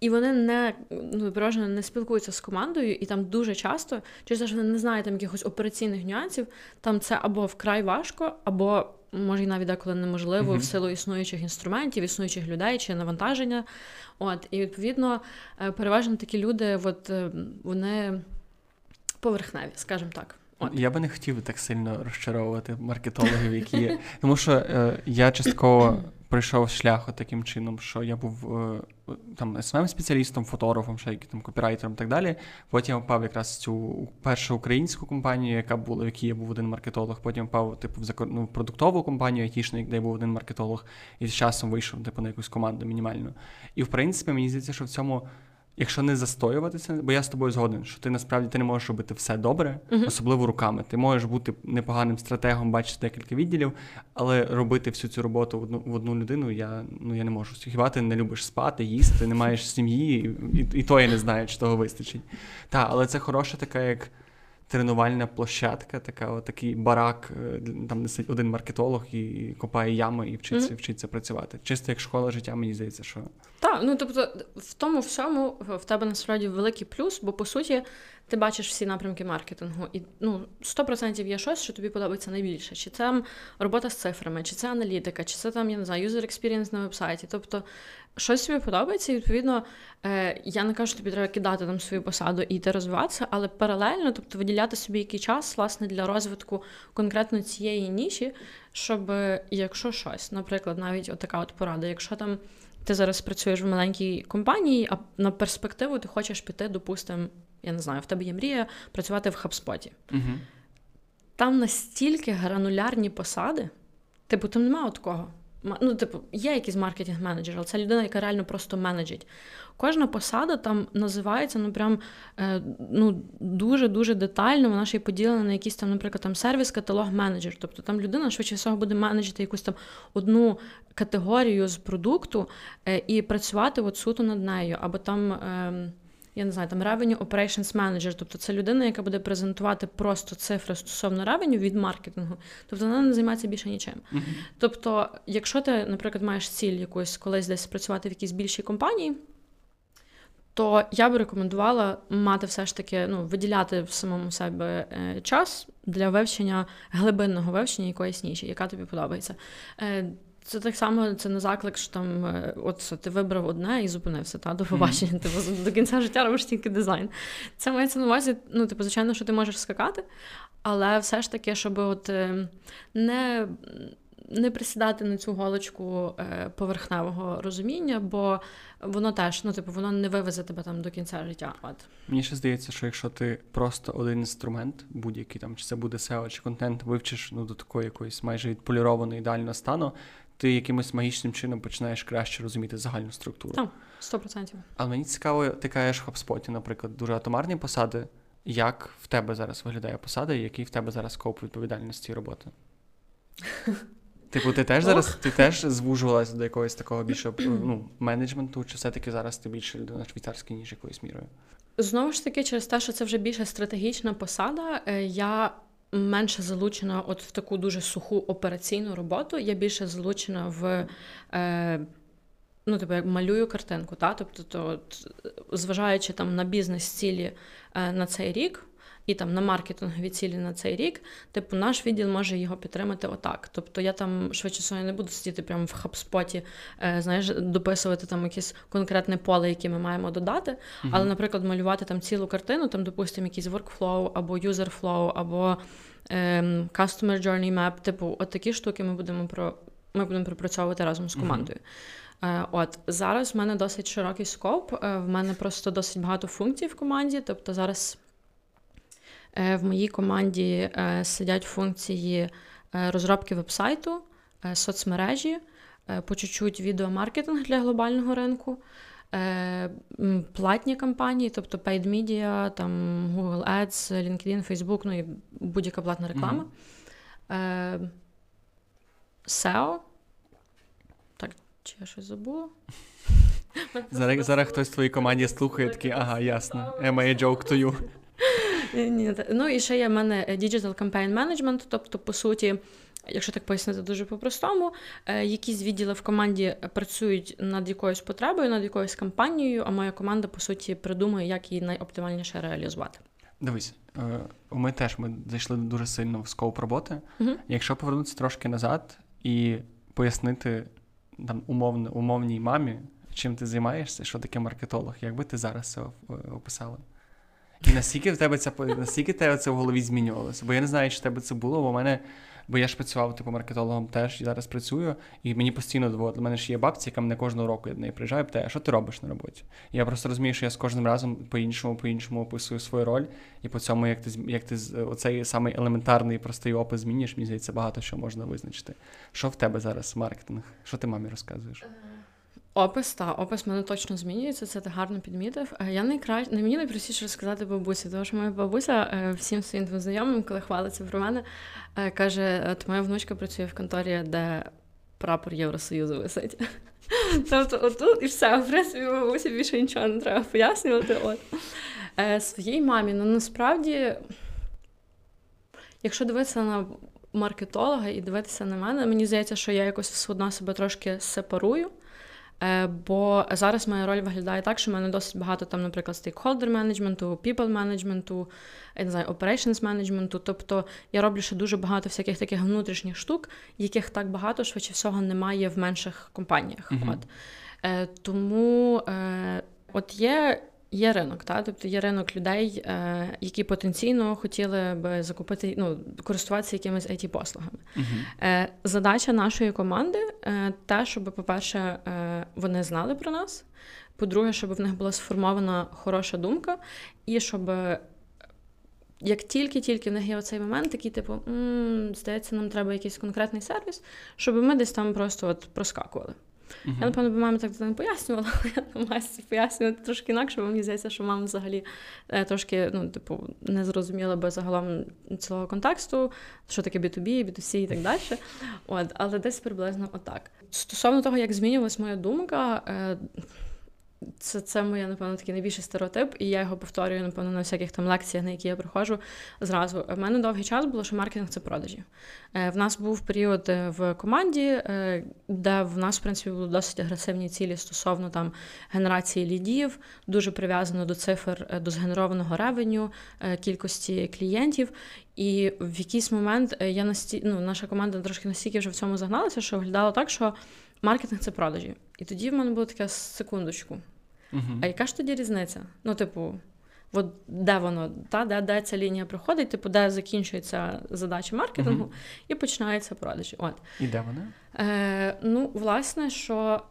і вони не ну, переважно не спілкуються з командою, і там дуже часто, через те, що вони не знають там якихось операційних нюансів, там це або вкрай важко, або може і навіть деколи неможливо uh-huh. в силу існуючих інструментів, існуючих людей чи навантаження. От, І відповідно, е, переважно такі люди, от, е, вони поверхневі, скажімо так. От. Я би не хотів так сильно розчаровувати маркетологів, які є. Тому що е, я частково пройшов шлях таким чином, що я був е, там smm спеціалістом, фотографом, ще там копірайтером і так далі. Потім я впав якраз цю першу українську компанію, яка була, в якій я був один маркетолог. Потім впав типу, в закор... ну, продуктову компанію, айтішник, де я був один маркетолог, і з часом вийшов типу, на якусь команду мінімальну. І в принципі, мені здається, що в цьому якщо не застоюватися, бо я з тобою згоден, що ти насправді ти не можеш робити все добре, uh-huh. особливо руками. Ти можеш бути непоганим стратегом, бачити декілька відділів, але робити всю цю роботу в одну в одну людину я ну я не можу. Хіба ти не любиш спати, їсти, не маєш сім'ї, і, і, і то я не знаю, чи того вистачить. Так, але це хороша така, як тренувальна площадка, така от, такий барак, е, там де сидить один маркетолог і копає ями і вчиться mm-hmm. вчиться працювати. Чисто як школа життя, мені здається, що. Так, ну тобто в тому всьому в тебе насправді великий плюс, бо по суті ти бачиш всі напрямки маркетингу, і ну 100% є щось, що тобі подобається найбільше. Чи це робота з цифрами, чи це аналітика, чи це там я не знаю, user experience на вебсайті. Тобто щось тобі подобається, і відповідно е, я не кажу, що тобі треба кидати там свою посаду і йти розвиватися, але паралельно, тобто виділяти собі який час власне для розвитку конкретно цієї ніші, щоб якщо щось, наприклад, навіть отака от порада, якщо там. Ти зараз працюєш в маленькій компанії, а на перспективу ти хочеш піти, допустимо, я не знаю, в тебе є мрія працювати в хабспоті. Угу. Там настільки гранулярні посади, типу, там немає такого. Ну, типу, є якийсь маркетинг-менеджер, але це людина, яка реально просто менеджить. Кожна посада там називається ну прям е, ну, дуже-дуже детально. Вона ще й поділена на якийсь там, наприклад, там сервіс-каталог-менеджер. Тобто там людина швидше всього буде менеджити якусь там одну категорію з продукту е, і працювати от суто над нею. Або там. Е, я не знаю, там Revenue Operations Manager, тобто це людина, яка буде презентувати просто цифри стосовно ревеню від маркетингу, тобто вона не займається більше нічим. Uh-huh. Тобто, якщо ти, наприклад, маєш ціль якусь колись десь працювати в якійсь більшій компанії то я би рекомендувала мати все ж таки ну, виділяти в самому себе е, час для вивчення глибинного вивчення якоїсь ніші, яка тобі подобається. Е, це так само це не заклик, що там е, от ти вибрав одне і зупинився та до побачення. Mm. Типу до кінця життя робиш тільки дизайн. Це мається на увазі. Ну, типу, звичайно, що ти можеш скакати, але все ж таки, щоб от не не присідати на цю голочку е, поверхневого розуміння, бо воно теж, ну типу, воно не вивезе тебе там до кінця життя. От. Мені ще здається, що якщо ти просто один інструмент, будь-який там, чи це буде SEO, чи контент, вивчиш ну, до такої якоїсь майже відполірованої ідеального стану, ти якимось магічним чином починаєш краще розуміти загальну структуру. Так, 100%. Але мені цікаво, ти кажеш в HubSpot, наприклад, дуже атомарні посади. Як в тебе зараз виглядає посада, і який в тебе зараз скоп відповідальності роботи? Типу, ти теж зараз ти теж звужувалася до якогось такого більше ну, менеджменту, чи все-таки зараз ти більше на швейцарській, ніж якоюсь мірою? Знову ж таки, через те, що це вже більше стратегічна посада, е, я менше залучена от в таку дуже суху операційну роботу. Я більше залучена в. Е, Ну, типу, як малюю картинку, та? тобто, то, зважаючи там на бізнес-цілі е, на цей рік, і там на маркетингові цілі на цей рік, типу, наш відділ може його підтримати отак. Тобто я там швидше всього не буду сидіти прямо в хабспоті, е, знаєш, дописувати там якесь конкретне поле, яке ми маємо додати. Uh-huh. Але, наприклад, малювати там цілу картину, там, допустимо, якийсь workflow, або user flow, або ем, customer journey map, типу, от такі штуки ми будемо про ми будемо пропрацьовувати разом з командою. Uh-huh. От зараз в мене досить широкий скоп. Е, в мене просто досить багато функцій в команді. Тобто зараз в моїй команді е, сидять функції е, розробки вебсайту, соцмережі, по чуть-чуть відеомаркетинг для глобального ринку, платні кампанії, тобто paid media, там Google Ads, LinkedIn, Facebook, ну і будь-яка платна реклама. Mm-hmm. SEO. Так, чи я щось забула? Зараз зараз хтось в твоїй команді слухає, такий, ага, ясно. Am I a joke to you? Ні, Ну і ще є в мене е, Digital Campaign Management, тобто, по суті, якщо так пояснити дуже по-простому, е, якісь відділи в команді працюють над якоюсь потребою, над якоюсь кампанією, а моя команда, по суті, придумує, як її найоптимальніше реалізувати. Дивись, е, ми теж ми зайшли дуже сильно в скоп роботи. uh Якщо повернутися трошки назад і пояснити там умовно, умовній мамі, чим ти займаєшся, що таке маркетолог, як би ти зараз це описала? І наскільки в тебе це наскільки тебе це в голові змінювалося? Бо я не знаю, чи в тебе це було, бо в мене. Бо я ж працював типу маркетологом теж і зараз працюю, і мені постійно доводить. У мене ж є бабці, яка мене кожного року я до неї приїжджаю, питає, що ти робиш на роботі? Я просто розумію, що я з кожним разом по-іншому, по-іншому описую свою роль, і по цьому, як ти як ти оцей самий елементарний простий опис змінюєш, мені здається, багато що можна визначити. Що в тебе зараз маркетинг? Що ти мамі розказуєш? Опис, так, опис мене точно змінюється, це ти гарно підмітив. Е, я найкраще мені найпростіше розказати бабусі, тому що моя бабуся е, всім своїм знайомим, коли хвалиться про мене, е, каже: от моя внучка працює в конторі, де прапор Євросоюзу висить. Тобто, отут і все, в принципі, бабусі більше нічого не треба пояснювати. От. Своїй мамі, ну насправді, якщо дивитися на маркетолога і дивитися на мене, мені здається, що я якось все одно себе трошки сепарую. Е, бо зараз моя роль виглядає так, що в мене досить багато там, наприклад, стейкхолдер менеджменту, people менеджменту, я не знаю, operations менеджменту. Тобто я роблю ще дуже багато всяких таких внутрішніх штук, яких так багато, швидше всього, немає в менших компаніях. Uh-huh. От. Е, Тому е, от є Є ринок, та тобто є ринок людей, е, які потенційно хотіли би закупити, ну користуватися якимись it послугами uh-huh. Задача нашої команди е, те, щоб, по-перше, вони знали про нас. По-друге, щоб в них була сформована хороша думка, і щоб як тільки-тільки в них є оцей момент, такий, типу, здається, нам треба якийсь конкретний сервіс, щоб ми десь там просто от проскакували. Uh-huh. Я, напевно, би мамі так не пояснювала, але я намагаюся пояснювати трошки інакше, бо мені здається, що мама взагалі е, трошки ну, типу, не зрозуміла би загалом цього контексту, що таке B2B, B2C і так далі. От, Але десь приблизно отак. Стосовно того, як змінювалась моя думка, е, це це моя, напевно, такий найбільший стереотип, і я його повторюю, напевно, на всяких там лекціях, на які я приходжу зразу. В мене довгий час було, що маркетинг це продажі. Е, в нас був період е, в команді, е, де в нас, в принципі, були досить агресивні цілі стосовно там генерації лідів, дуже прив'язано до цифр до згенерованого ревеню, кількості клієнтів. І в якийсь момент я насті... ну, наша команда трошки настільки вже в цьому загналася, що виглядало так, що маркетинг це продажі. І тоді в мене було таке секундочку. Uh-huh. А яка ж тоді різниця? Ну, типу, от де воно, та, де де ця лінія проходить, типу, де закінчується задача маркетингу uh-huh. і починається продажі. От. І де вона? Е, Ну, власне, що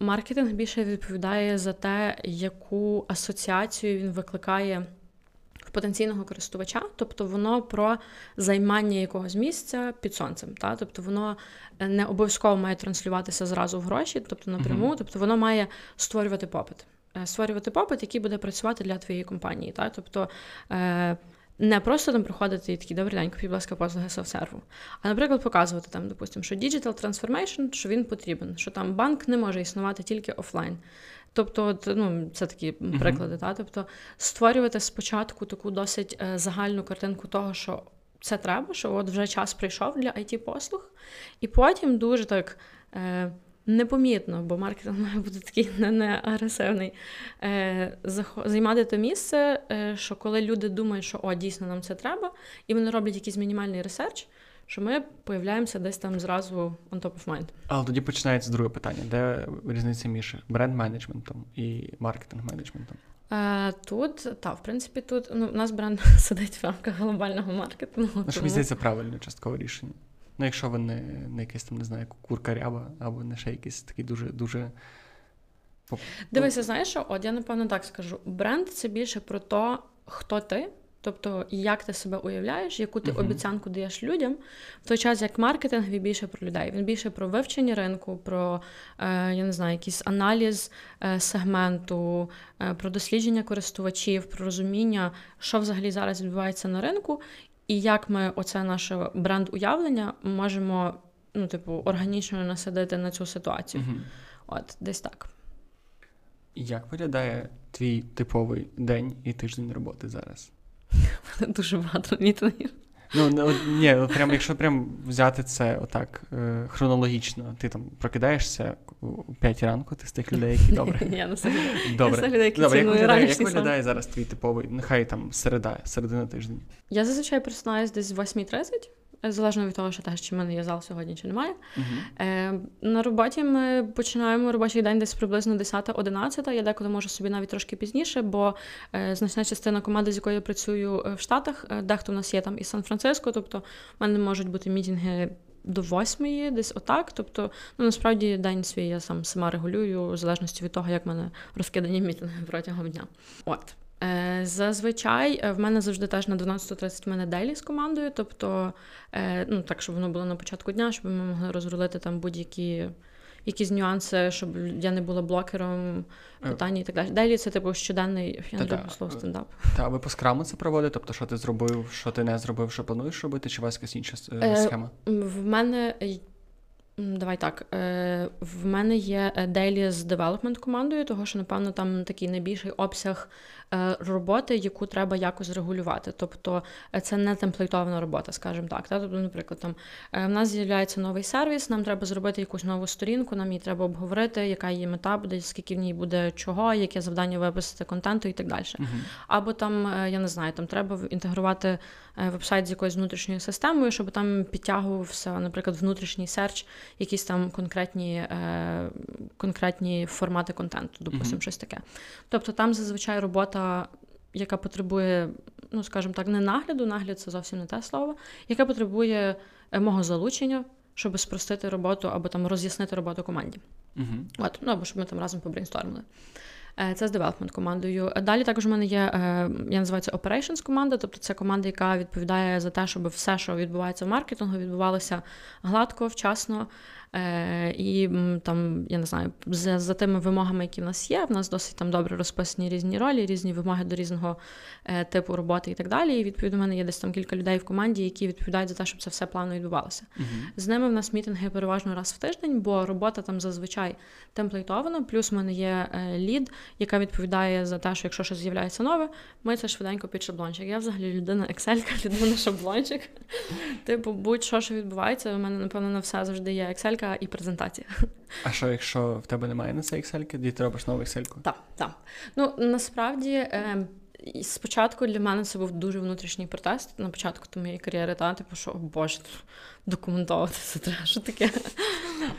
маркетинг більше відповідає за те, яку асоціацію він викликає потенційного користувача, тобто воно про займання якогось місця під сонцем. Та? Тобто воно е, не обов'язково має транслюватися зразу в гроші, тобто напряму, тобто воно має створювати попит. Е, створювати попит, який буде працювати для твоєї компанії. Та? Тобто е, не просто там приходити і такі добрий день, купіть, будь ласка, послуги селф-серву, а, наприклад, показувати там, допустимо, що digital transformation, що він потрібен, що там банк не може існувати тільки офлайн. Тобто, от, ну, це такі uh-huh. приклади. Та? Тобто створювати спочатку таку досить е, загальну картинку того, що це треба, що от вже час прийшов для it послуг і потім дуже так. Е, Непомітно, бо маркетинг має бути такий не, агресивний. Е, Займати те місце, е, що коли люди думають, що о, дійсно нам це треба, і вони роблять якийсь мінімальний ресерч, що ми появляємося десь там зразу on top of mind. Але тоді починається друге питання: де різниця між бренд-менеджментом і маркетинг-менеджментом? Е, Тут, так, в принципі, тут ну, у нас бренд сидить в рамках глобального маркетингу. Ну, що мені здається, правильне часткове рішення. Ну, якщо ви не, не якесь там, не знаю, курка ряба, або не ще якийсь такий дуже дуже. Дивися, знаєш, що? От я напевно так скажу: бренд це більше про те, хто ти. Тобто, як ти себе уявляєш, яку ти uh-huh. обіцянку даєш людям, в той час як маркетинг він більше про людей. Він більше про вивчення ринку, про е, я не знаю, якийсь аналіз е, сегменту, е, про дослідження користувачів, про розуміння, що взагалі зараз відбувається на ринку, і як ми оце наше бренд-уявлення можемо ну, типу, органічно насадити на цю ситуацію. Uh-huh. От, десь так. Як виглядає твій типовий день і тиждень роботи зараз? Дуже багато мітингів. Ну, ну ні, прям, якщо прям взяти це отак е, хронологічно, ти там прокидаєшся у 5 ранку, ти з тих людей, які добре. Я на себе. Добре, Добре. як виглядає, як виглядає зараз твій типовий, нехай там середа, середина тижня? Я зазвичай просинаюсь десь в 8.30. Залежно від того, що теж чи в мене є зал сьогодні, чи немає. Uh-huh. Е, На роботі ми починаємо робочий день десь приблизно 10-11. Я деколи можу собі навіть трошки пізніше, бо е, значна частина команди, з якою я працюю е, в Штатах, е, дехто в нас є там із Сан-Франциско, тобто в мене можуть бути мітинги. До восьмої, десь отак. Тобто, ну насправді день свій я сам сама регулюю, в залежності від того, як в мене розкидані мітинги протягом дня. От. Е, зазвичай е, в мене завжди теж на 12.30 в мене делі з командою, тобто, е, ну так, щоб воно було на початку дня, щоб ми могли розрулити там будь-які якісь нюанси, щоб я не була блокером питання і так далі. Делі це типу щоденний я не люблю слово стендап. Та ви по скраму це проводите? Тобто, що ти зробив, що ти не зробив, що плануєш робити, чи у вас якась інша схема? В мене Давай так. В мене є дейлі з девелопмент командою, того що, напевно, там такий найбільший обсяг роботи, яку треба якось регулювати. Тобто е, це не темплейтована робота, скажімо так. Тобто, наприклад, там в нас з'являється новий сервіс, нам треба зробити якусь нову сторінку, нам її треба обговорити, яка її мета буде, скільки в ній буде чого, яке завдання виписати контенту і так далі. Uh-huh. Або там, я не знаю, там треба інтегрувати вебсайт з якоюсь внутрішньою системою, щоб там підтягувався, наприклад, внутрішній серч якісь там конкретні е, конкретні формати контенту, допустимо, mm-hmm. щось таке. Тобто там зазвичай робота, яка потребує, ну скажімо так, не нагляду, нагляд це зовсім не те слово, яка потребує е, мого залучення, щоб спростити роботу або там роз'яснити роботу команді. Mm-hmm. От, ну або щоб ми там разом побрейнстормили. Е, це з девелопмент командою. Далі також у мене є, е, я називаю це Operations команда, тобто це команда, яка відповідає за те, щоб все, що відбувається в маркетингу, відбувалося гладко, вчасно. Е, І там, я не знаю, за за тими вимогами, які в нас є, в нас досить там добре розписані різні ролі, різні вимоги до різного е, типу роботи і так далі. І відповідно, в мене є десь там кілька людей в команді, які відповідають за те, щоб це все плавно відбувалося. Uh-huh. З ними в нас мітинги переважно раз в тиждень, бо робота там зазвичай темплейтована. Плюс в мене є е, лід, яка відповідає за те, що якщо щось з'являється нове, ми це швиденько під шаблончик. Я взагалі людина Excel, людина шаблончик. Типу, будь-що що відбувається, у мене, напевно, на все завжди є Excel і презентація. А що, якщо в тебе немає на це Excel, тоді ти робиш нову Excel? Так, так. Ну насправді. Е, Спочатку для мене це був дуже внутрішній протест на початку моєї кар'єри, та типу, що о Боже, документувати це треба, що таке.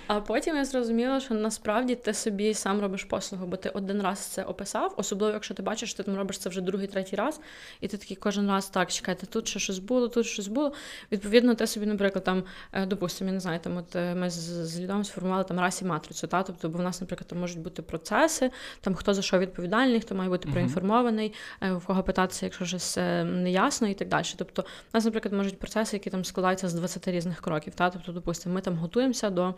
А потім я зрозуміла, що насправді ти собі сам робиш послугу, бо ти один раз це описав, особливо, якщо ти бачиш, що ти там робиш це вже другий, третій раз, і ти такий кожен раз так, чекайте, тут ще щось було, тут щось було. Відповідно, ти собі, наприклад, там, е, допустимо, я не знаю, там от е, ми з, з Лідом сформували там расі матрицю, та? тобто, бо в нас, наприклад, там можуть бути процеси, там хто за що відповідальний, хто має бути проінформований, е, в кого питатися, якщо щось не ясно, і так далі. Тобто, у нас, наприклад, можуть процеси, які там складаються з 20 різних кроків. Та? Тобто, допустимо, ми там готуємося до.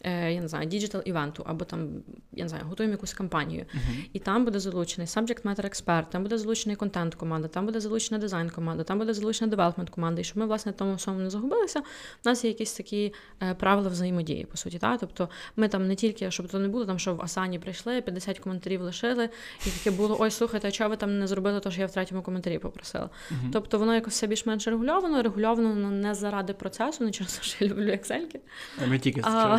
Е, я не знаю, digital івенту, або там, я не знаю, готуємо якусь кампанію. Uh-huh. І там буде залучений subject matter експерт, там буде залучений контент команда, там буде залучена дизайн команда, там буде залучена development команда. І щоб ми, власне, тому всьому не загубилися, у нас є якісь такі е, правила взаємодії, по суті. Та? Тобто ми там не тільки, щоб то не було, там, що в Асані прийшли, 50 коментарів лишили, і таке було: ой, слухайте, а чого ви там не зробили, то що я в третьому коментарі попросила. Uh-huh. Тобто воно якось все більш-менш регульовано, регульовано не заради процесу, не через те, що я люблю Excel. А тільки а...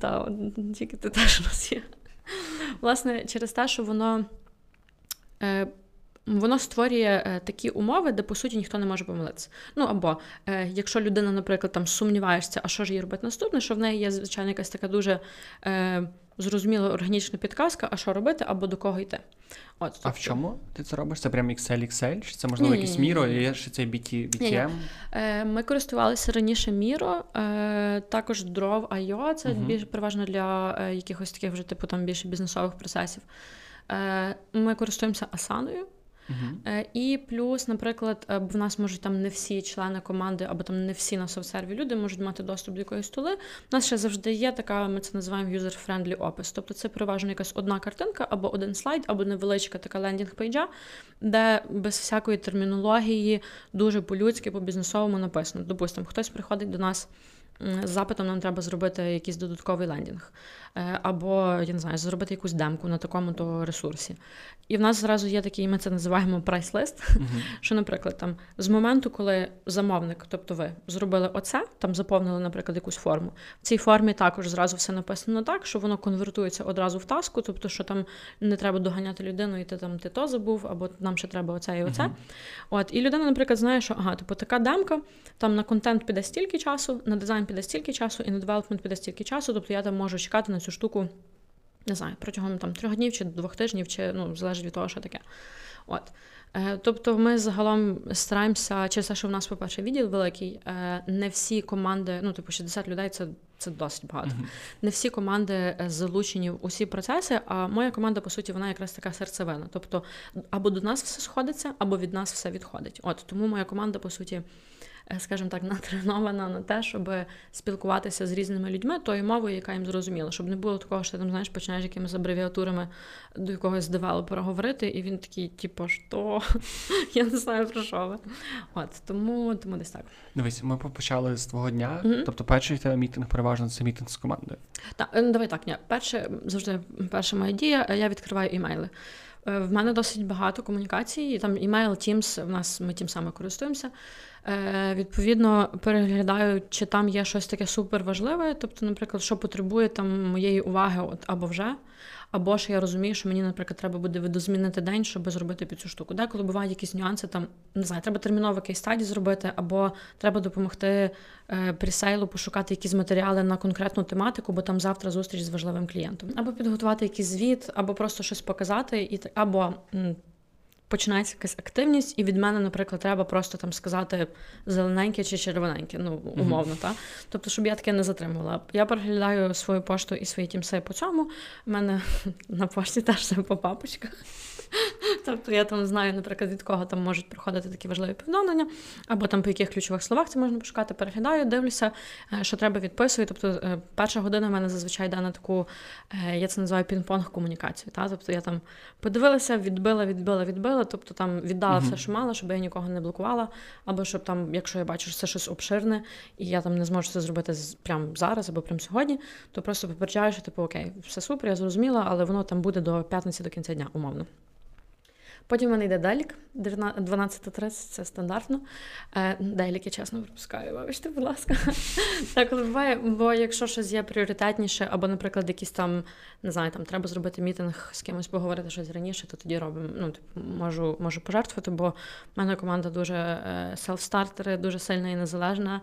Так, тільки ти теж у нас є. Власне, через те, що воно. Е, Воно створює е, такі умови, де по суті ніхто не може помилитися. Ну або е, якщо людина, наприклад, там сумніваєшся, а що ж їй робити наступне, що в неї є звичайно якась така дуже зрозуміла органічна підказка, а що робити, або до кого йти. От, тобто... А в тобто чому ти це робиш? Це прям Excel, Excel? Чи це можливо якийсь Міро, є ще цей BT, BTM? Е, Ми користувалися раніше Miro, е, також IO, це угу. більш переважно для е, якихось таких вже типу там більше бізнесових процесів. Е, Ми користуємося Асаною. Uh-huh. І плюс, наприклад, е, в нас можуть там не всі члени команди, або там не всі на Софтсерві люди можуть мати доступ до якоїсь тули. У нас ще завжди є така, ми це називаємо user-friendly опис. Тобто це переважно якась одна картинка, або один слайд, або невеличка така лендінг-пейджа, де без всякої термінології дуже по-людськи, по-бізнесовому написано. Допустимо, хтось приходить до нас з запитом, нам треба зробити якийсь додатковий лендінг. Е, або я не знаю, зробити якусь демку на такому то ресурсі. І в нас зразу є такий, ми це називаємо прайс-лист. Uh-huh. Що, наприклад, там з моменту, коли замовник, тобто ви зробили оце, там заповнили, наприклад, якусь форму. В цій формі також зразу все написано так, що воно конвертується одразу в таску, тобто, що там не треба доганяти людину, і ти там ти то забув, або нам ще треба оце і оце. Uh-huh. От, І людина, наприклад, знає, що ага, типу така демка, там на контент піде стільки часу, на дизайн піде стільки часу, і на девелопмент піде стільки часу, тобто я там можу чекати на цю штуку, не знаю, протягом там трьох днів чи двох тижнів, чи ну, залежить від того, що таке. От. Е, тобто ми загалом стараємося, через те, що в нас, по-перше, відділ великий, е, не всі команди, ну, типу, 60 людей це це досить багато. Uh-huh. Не всі команди е, залучені в усі процеси, а моя команда, по суті, вона якраз така серцевина. Тобто, або до нас все сходиться, або від нас все відходить. От Тому моя команда, по суті, скажімо так, натренована на те, щоб спілкуватися з різними людьми тою мовою, яка їм зрозуміла, щоб не було такого, що ти там знаєш, починаєш якимись абревіатурами до якогось девелопера говорити, і він такий, типу, що? Я не знаю про що ви. От тому тому десь так. Дивись, ми почали з твого дня. mm Тобто, перший тебе мітинг переважно це мітинг з командою. Так, ну, давай так, ні. Перше завжди перша моя дія. Я відкриваю імейли. Е, в мене досить багато комунікацій. Там email, Teams, в нас ми тим саме користуємося. Е, Відповідно, переглядаю, чи там є щось таке супер важливе. Тобто, наприклад, що потребує там моєї уваги, от або вже. Або ж я розумію, що мені, наприклад, треба буде видозмінити день, щоб зробити під цю штуку. Деколи бувають якісь нюанси, там не знаю, треба терміново кейс стаді зробити, або треба допомогти е, пресейлу пошукати якісь матеріали на конкретну тематику, бо там завтра зустріч з важливим клієнтом, або підготувати якийсь звіт, або просто щось показати, і або починається якась активність, і від мене, наприклад, треба просто там сказати зелененьке чи червоненьке, ну умовно, mm-hmm. та тобто, щоб я таке не затримувала. Я переглядаю свою пошту і свої тімси по цьому. У мене на пошті теж все по папочках. Тобто я там знаю, наприклад, від кого там можуть приходити такі важливі повідомлення, або там по яких ключових словах це можна пошукати, переглядаю, дивлюся, е, що треба відписую. Тобто е, перша година в мене зазвичай йде на таку, е, я це називаю пінг-понг комунікацію. Та? Тобто я там подивилася, відбила, відбила, відбила, тобто там віддала все, що мала, щоб я нікого не блокувала, або щоб там, якщо я бачу, що це щось обширне, і я там не зможу це зробити прямо зараз або прямо сьогодні, то просто попереджаю, що типу окей, все супер, я зрозуміла, але воно там буде до п'ятниці до кінця дня, умовно. Потім в мене йде делік, 12.30, це стандартно. Е, делік я чесно пропускаю, вибачте, будь ласка. Так буває, бо якщо щось є пріоритетніше, або, наприклад, якісь там, не знаю, там треба зробити мітинг з кимось поговорити щось раніше, то тоді робимо. Ну, типу, можу можу пожертвувати, бо в мене команда дуже селф-стартери, дуже сильна і незалежна.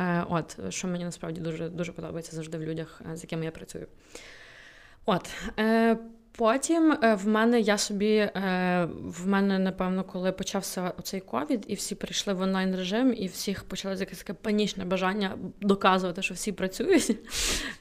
Е, от, що мені насправді дуже дуже подобається завжди в людях, з якими я працюю. От. Потім е, в мене я собі е, в мене, напевно, коли почався оцей ковід, і всі прийшли в онлайн режим, і всіх почалося якесь таке панічне бажання доказувати, що всі працюють.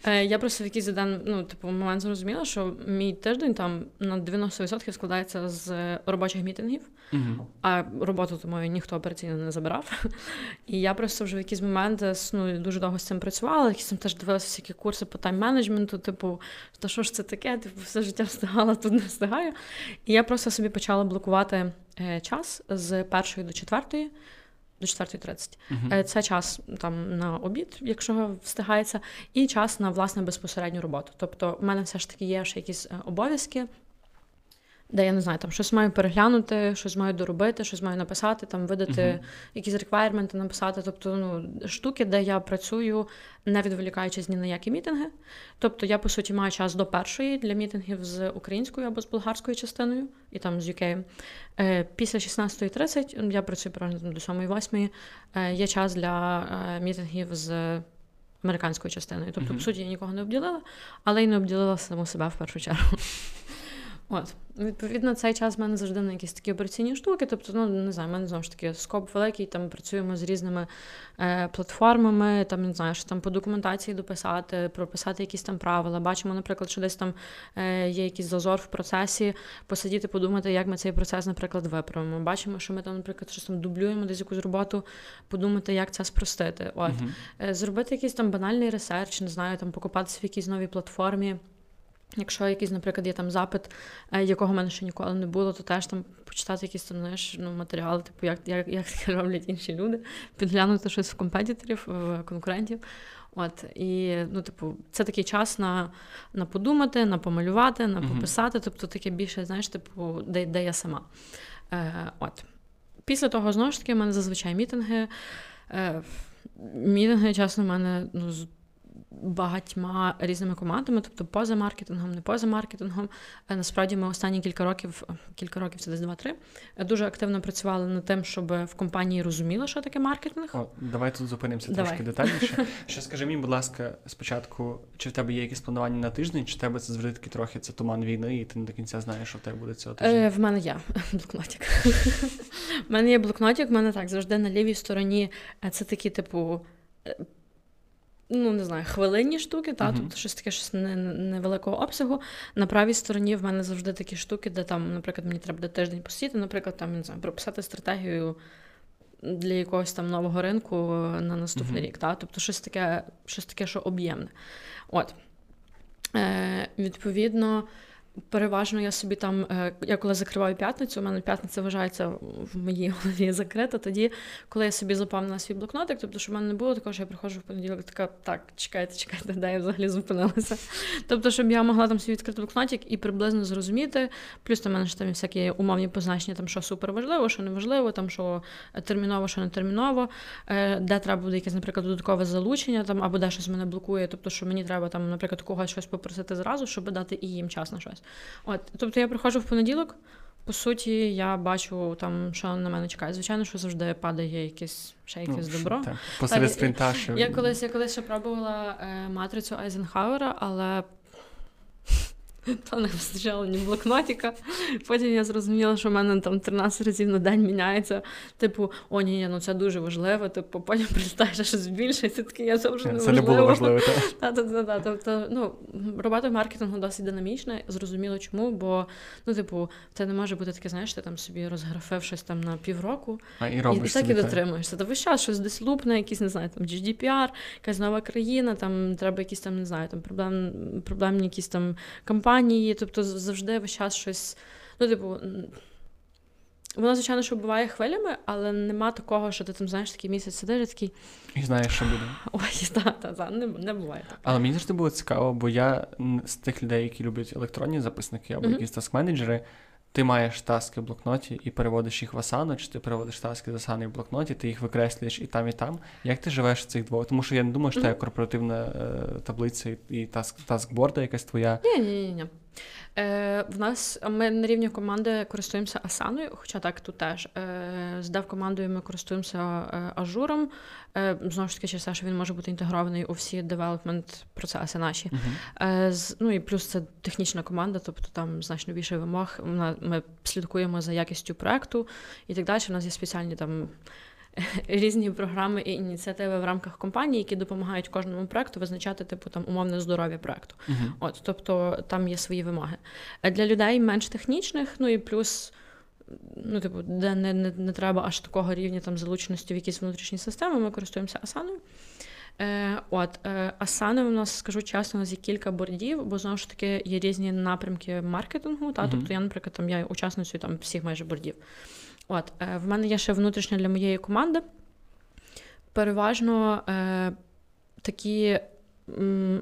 Е, я просто в якийсь день, ну, типу, момент зрозуміла, що мій тиждень там на 90% складається з робочих мітингів, угу. а роботу мою ніхто операційно не забирав. І я просто вже в якийсь момент ну, дуже довго з цим працювала, якісь там теж дивилася всякі курси по тайм-менеджменту, типу, то що ж це таке? Типу, все життя встигала, тут не встигаю. І я просто собі почала блокувати е, час з першої до четвертої. До 4.30. Uh-huh. Це час там на обід, якщо встигається, і час на власне безпосередню роботу. Тобто, в мене все ж таки є ще якісь е, обов'язки, де я не знаю, там щось маю переглянути, щось маю доробити, щось маю написати, там видати uh-huh. якісь реквайрменти, написати. Тобто, ну, штуки, де я працюю, не відволікаючись ні на які мітинги. Тобто, я, по суті, маю час до першої для мітингів з українською або з болгарською частиною, і там з UK. Е, після 16.30 я працюю перегляду до 7.08, е, Є час для е, мітингів з. Американською частиною. Тобто, uh-huh. по суті, я нікого не обділила, але й не обділила саму себе в першу чергу. От, відповідно, цей час в мене завжди на якісь такі операційні штуки. Тобто, ну не знаю, в мене знову ж таки скоп великий. Там працюємо з різними е, платформами. Там не знаю, що там по документації дописати, прописати якісь там правила. Бачимо, наприклад, що десь там е, є якийсь зазор в процесі, посидіти, подумати, як ми цей процес, наприклад, виправимо. Бачимо, що ми там, наприклад, щось там дублюємо десь якусь роботу, подумати, як це спростити. От uh-huh. зробити якийсь там банальний ресерч, не знаю, там покупатися в якійсь новій платформі. Якщо якийсь, наприклад, є там запит, е, якого в мене ще ніколи не було, то теж там почитати якісь там знаєш, ну, матеріали, типу, як як, як таке роблять інші люди, підглянути щось в компетиторів, в конкурентів. От, І, ну, типу, це такий час на на подумати, на помалювати, на пописати. Тобто таке більше, знаєш, типу, де де я сама. Е, от. Після того, знову ж таки, в мене зазвичай мітинги. Е, Мітинги, чесно, в мене ну, багатьма різними командами, тобто поза маркетингом, не поза маркетингом. Е, насправді ми останні кілька років, кілька років це десь два-три, е, дуже активно працювали над тим, щоб в компанії розуміли, що таке маркетинг. О, Давай тут зупинимося давай. трошки детальніше. Ще скажи мені, будь ласка, спочатку, чи в тебе є якісь планування на тиждень, чи в тебе це завжди таки трохи це туман війни, і ти не до кінця знаєш, що в тебе буде цього тижня? Е, В мене є блокнотик. В мене є блокнотик, в мене так завжди на лівій стороні е, це такі, типу ну не знаю, хвилинні штуки, та, uh-huh. тобто щось таке щось невеликого обсягу. На правій стороні в мене завжди такі штуки, де там, наприклад, мені треба тиждень посіти, наприклад, там не знаю, прописати стратегію. Для якогось там нового ринку на наступний uh-huh. рік, та? тобто щось таке, щось таке, що об'ємне. От. Е, Відповідно, Переважно я собі там, е, я коли закриваю п'ятницю, у мене п'ятниця вважається в моїй голові закрита. Тоді, коли я собі заповнила свій блокнотик, тобто, що в мене не було такого, що я приходжу в понеділок, така так, чекайте, чекайте, де я взагалі зупинилася. Тобто, щоб я могла там свій відкрити блокнотик і приблизно зрозуміти. Плюс там мене ж там всякі умовні позначення, там що супер важливо, що не важливо, там що терміново, що не терміново, е, де треба буде якесь, наприклад, додаткове залучення, там або де щось мене блокує. Тобто, що мені треба там, наприклад, когось щось попросити зразу, щоб дати і їм час на щось. От, Тобто я приходжу в понеділок, по суті, я бачу там, що на мене чекає. Звичайно, що завжди падає якесь ще якесь ну, добро. Так, Посеред спринта. Я колись я колись ще пробувала е, матрицю Айзенхауера, але то не вистачало ні блокнотика. Потім я зрозуміла, що в мене там 13 разів на день міняється. Типу, о, ні, ні, ну це дуже важливо. Типу, потім прилітаєш щось більше, і ти такий, я це вже не Це не було важливо. Так, Тобто, ну, робота маркетингу досить динамічна, зрозуміло чому, бо ну, типу, це не може бути таке, знаєш, ти там собі розграфив щось там на півроку а, і, робиш і, і так і дотримуєшся. Та весь час щось десь лупне, якісь, не знаю, там GDPR, якась нова країна, там треба якісь там, не знаю, там проблем, проблемні якісь там кампанії, тобто завжди весь час щось. Ну, типу, воно, звичайно, що буває хвилями, але нема такого, що ти там знаєш такий місяць сидиш і такий. І знаєш, що буде. Ой, та, та, та, не, не буває так. Але мені завжди було цікаво, бо я з тих людей, які люблять електронні записники або mm-hmm. якісь таск-менеджери, ти маєш таски в блокноті і переводиш їх в Асану, чи ти переводиш таски з Асани в блокноті, ти їх викреслюєш і там, і там. Як ти живеш в цих двох? Тому що я не думаю, що це корпоративна е, таблиця і таск таскборда якась твоя. Ні, ні, ні. Е, В нас ми на рівні команди користуємося Асаною, хоча так тут теж. Е, З дев-командою ми користуємося е, ажуром. Е, Знову ж таки, через те, що він може бути інтегрований у всі девелопмент процеси наші. Uh-huh. Е, з, Ну і плюс це технічна команда, тобто там значно більше вимог. Ми слідкуємо за якістю проекту і так далі. У нас є спеціальні там. різні програми і ініціативи в рамках компанії, які допомагають кожному проекту визначати типу там умовне здоров'я проекту. Uh-huh. От, тобто там є свої вимоги. Для людей менш технічних, ну і плюс. Ну, типу, де не не, не треба аж такого рівня там залученості в якісь внутрішні системи, ми користуємося Асаною. Е, От, е, Асани у нас, скажу чесно, у нас є кілька бордів, бо знову ж таки є різні напрямки маркетингу. Та? Uh-huh. Тобто я, наприклад, там я учасницею там всіх майже бордів. От, е, В мене є ще внутрішня для моєї команди. Переважно е, такі,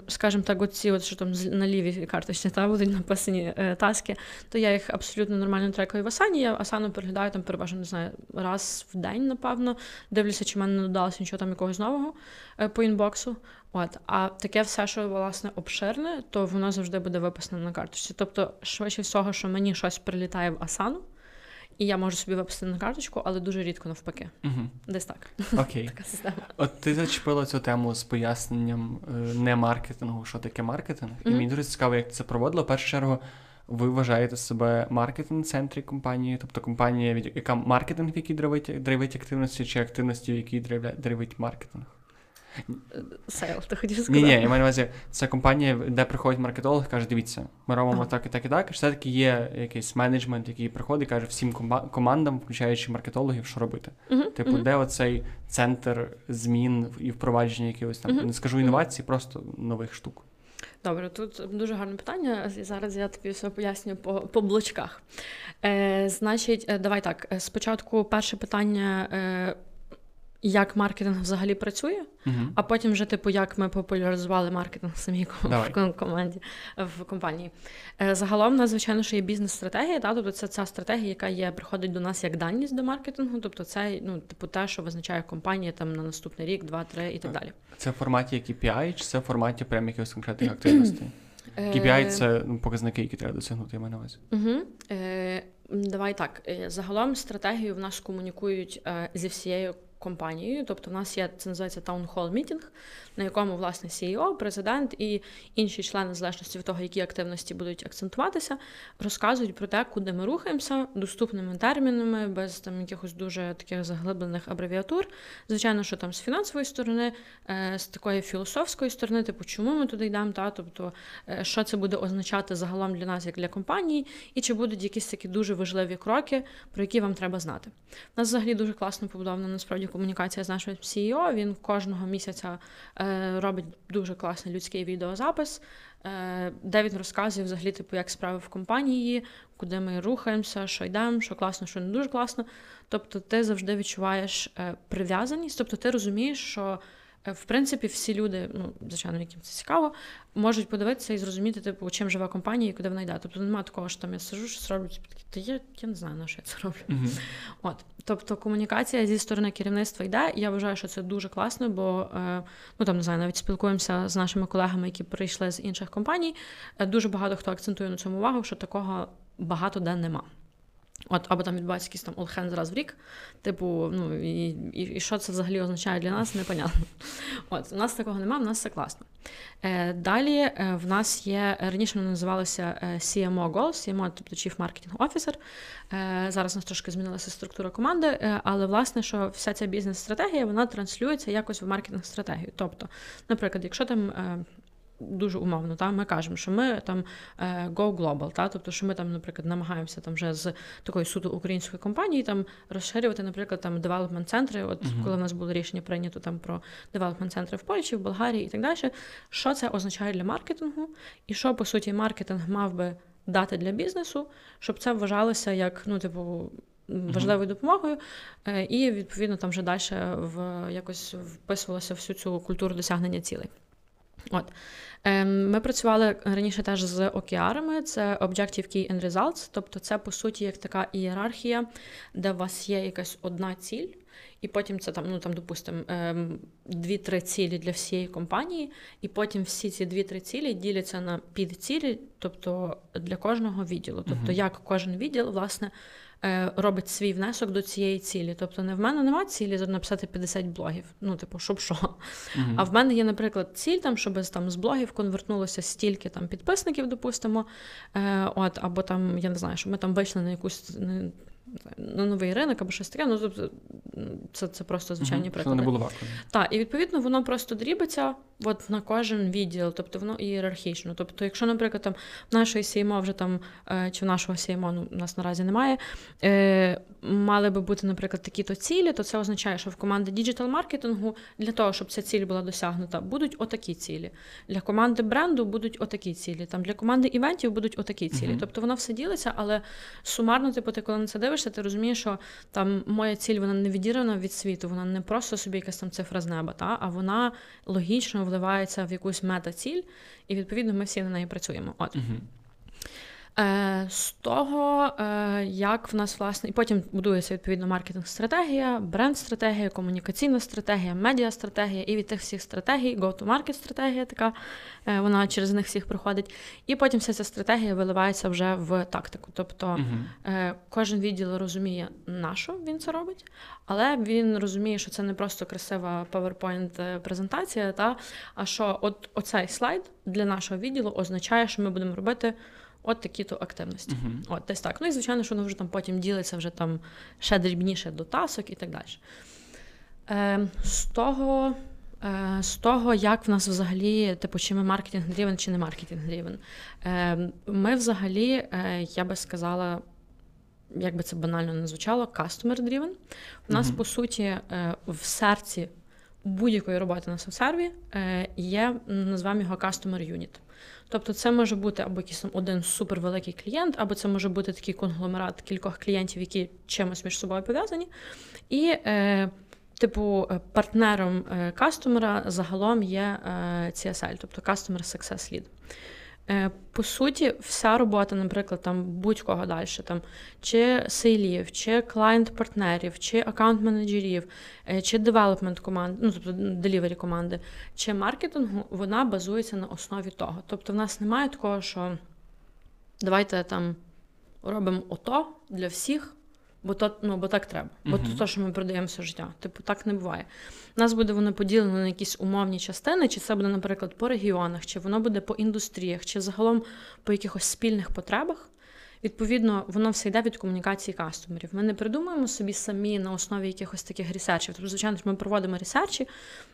скажімо так, оці, от, що там на лівій карточці та, будуть написані е, таски, то я їх абсолютно нормально трекаю в Асані. Я Асану переглядаю там переважно не знаю, раз в день, напевно. Дивлюся, чи в мене не додалося нічого там якогось нового е, по інбоксу. От, А таке все, що власне обширне, то воно завжди буде виписано на карточці. Тобто, швидше всього, що мені щось прилітає в Асану. І я можу собі виписати на карточку, але дуже рідко навпаки. Угу. Десь так. Окей. Така система. От ти зачепила цю тему з поясненням е, не маркетингу, що таке маркетинг. Угу. І мені дуже цікаво, як ти це проводила. В першу чергу, ви вважаєте себе маркетинг-центрі компанії, тобто компанія, яка маркетинг, в якій драйвить активності, чи активності, в якій драйвить маркетинг? Сейл, ти хотів сказати? Ні, ні, я маю на увазі, це компанія, де приходить маркетолог і каже, дивіться, ми робимо ага. так і так і так. І Все-таки є якийсь менеджмент, який приходить і каже всім командам, включаючи маркетологів, що робити. Uh-huh, типу, uh-huh. де оцей центр змін і впровадження якихось там, uh-huh. не скажу інновацій, просто нових штук. Добре, тут дуже гарне питання. Зараз я тобі все поясню по по блочках. Е, Значить, е, давай так. Е, спочатку перше питання. Е, як маркетинг взагалі працює, uh-huh. а потім вже, типу, як ми популяризували маркетинг самій в команді в компанії. Е, загалом, нас, звичайно, що є бізнес-стратегія, та, тобто це ця стратегія, яка є, приходить до нас як даність до маркетингу, тобто це ну, типу, те, що визначає компанія там на наступний рік, два, три і так далі. Це в форматі KPI, чи це в форматі прям якихось конкретних активностей? KPI – це ну, показники, які треба досягнути, я маю на увазі. Угу. Е, Давай так. Е, загалом стратегію в нас комунікують е, зі всією компанією. Тобто, в нас є це називається таунхол мітінг, на якому власне CEO, президент і інші члени залежності від того, які активності будуть акцентуватися, розказують про те, куди ми рухаємося доступними термінами, без там якихось дуже таких заглиблених абревіатур. Звичайно, що там з фінансової сторони, е, з такої філософської сторони, типу, чому ми туди йдемо, та тобто, е, що це буде означати загалом для нас, як для компанії, і чи будуть якісь такі дуже важливі кроки, про які вам треба знати. У нас взагалі дуже класно побудована насправді комунікація з нашим CEO. Він кожного місяця е, робить дуже класний людський відеозапис, е, де він розказує взагалі, типу, як справи в компанії, куди ми рухаємося, що йдемо, що класно, що не дуже класно. Тобто, ти завжди відчуваєш е, прив'язаність, тобто ти розумієш, що. В принципі, всі люди, ну, звичайно, яким це цікаво, можуть подивитися і зрозуміти, типу, чим живе компанія і куди вона йде. Тобто немає такого, що там я сижу, щось роблю, типу, та я, я не знаю, на що я це роблю. Uh-huh. От. Тобто комунікація зі сторони керівництва йде. Я вважаю, що це дуже класно, бо е, ну там не знаю, навіть спілкуємося з нашими колегами, які прийшли з інших компаній. Е, дуже багато хто акцентує на цьому увагу, що такого багато де нема. От, або там відбувається якийсь там all раз в рік. Типу, ну і і, і що це взагалі означає для нас, непонятно. От, у нас такого немає, у нас все класно. Е, Далі е, в нас є раніше воно називалося е, CMO Goals, CMO, тобто Chief Marketing Officer. Е, Зараз у нас трошки змінилася структура команди, е, але власне, що вся ця бізнес-стратегія вона транслюється якось в маркетинг-стратегію. Тобто, наприклад, якщо там. Е, дуже умовно, та, ми кажемо, що ми там е, go global, та, тобто, що ми там, наприклад, намагаємося там вже з такої суто української компанії там розширювати, наприклад, там девелопмент центри. От uh-huh. коли в нас було рішення прийнято там про девелопмент центри в Польщі, в Болгарії і так далі. Що це означає для маркетингу, і що по суті маркетинг мав би дати для бізнесу, щоб це вважалося як ну, типу. Важливою допомогою, е, і відповідно там вже далі в якось вписувалося всю цю культуру досягнення цілей. От. Ем, ми працювали раніше теж з океарами, це Objective Key and Results, тобто це, по суті, як така ієрархія, де у вас є якась одна ціль, і потім це там, ну там, допустимо, ем, дві-три цілі для всієї компанії, і потім всі ці дві-три цілі діляться на підцілі, тобто для кожного відділу. Тобто, як кожен відділ, власне. Е, робить свій внесок до цієї цілі. Тобто, не в мене немає цілі написати 50 блогів. Ну, типу, щоб що. Uh-huh. А в мене є, наприклад, ціль, там, щоб там з блогів конвертнулося стільки там підписників, допустимо. Е, от, Або там, я не знаю, щоб ми там вийшли на якусь на новий ринок або щось таке. Ну, тобто, це це просто звичайні uh-huh. приклади. Це не було. Так, і відповідно воно просто дрібиться от на кожен відділ, тобто воно ієрархічно. Тобто, якщо, наприклад, там нашої CMO вже там, е, чи нашого CMO, ну, у нас наразі немає, е, мали би бути, наприклад, такі-то цілі, то це означає, що в команди діджитал-маркетингу для того, щоб ця ціль була досягнута, будуть отакі цілі. Для команди бренду будуть отакі цілі. Там Для команди івентів будуть отакі цілі. Uh-huh. Тобто воно все ділиться, але сумарно, типу, ти коли на це дивишся, ти розумієш, що там моя ціль вона не відірвана від світу, вона не просто собі якась там цифра з неба, та, а вона логічно вливається в якусь мета-ціль, і відповідно ми всі на неї працюємо. От. Угу. Е, З того, е, як в нас власне, і потім будується відповідно маркетинг-стратегія, бренд-стратегія, комунікаційна стратегія, медіа-стратегія, і від тих всіх стратегій, go-to-market стратегія така, е, вона через них всіх проходить. І потім вся ця стратегія виливається вже в тактику. Тобто угу. кожен відділ розуміє, на що він це робить, але він розуміє, що це не просто красива PowerPoint-презентація, та, а що от оцей слайд для нашого відділу означає, що ми будемо робити. От такі-то активності. Uh-huh. От десь так. Ну і звичайно, що воно вже там потім ділиться вже там ще дрібніше до тасок і так далі. Е, З того, е, з того, як в нас взагалі, типу, чи ми маркетинг дрівен чи не маркетинг дрівен, е, ми взагалі, е, я би сказала, як би це банально не звучало, customer driven. У нас, uh-huh. по суті, е, в серці будь-якої роботи на соцсерві е, є, називаємо його customer unit. Тобто, це може бути або якийсь один супервеликий клієнт, або це може бути такий конгломерат кількох клієнтів, які чимось між собою пов'язані. І, е, типу, партнером е, кастомера загалом є е, CSL, тобто Customer Success Lead. Е, по суті, вся робота, наприклад, там будь-кого далі, там, чи сейлів, чи клієнт-партнерів, чи аккаунт-менеджерів, е, чи девелопмент команд, ну тобто делівері команди, чи маркетингу, вона базується на основі того. Тобто, в нас немає такого, що давайте там робимо ото для всіх бо то, ну, бо так треба. Бо uh-huh. то, що ми продаємо все життя. Типу, так не буває. У нас буде воно поділено на якісь умовні частини, чи це буде, наприклад, по регіонах, чи воно буде по індустріях, чи загалом по якихось спільних потребах. Відповідно, воно все йде від комунікації кастомерів. Ми не придумуємо собі самі на основі якихось таких ресерчів. Тобто, звичайно, ми проводимо ресерчі.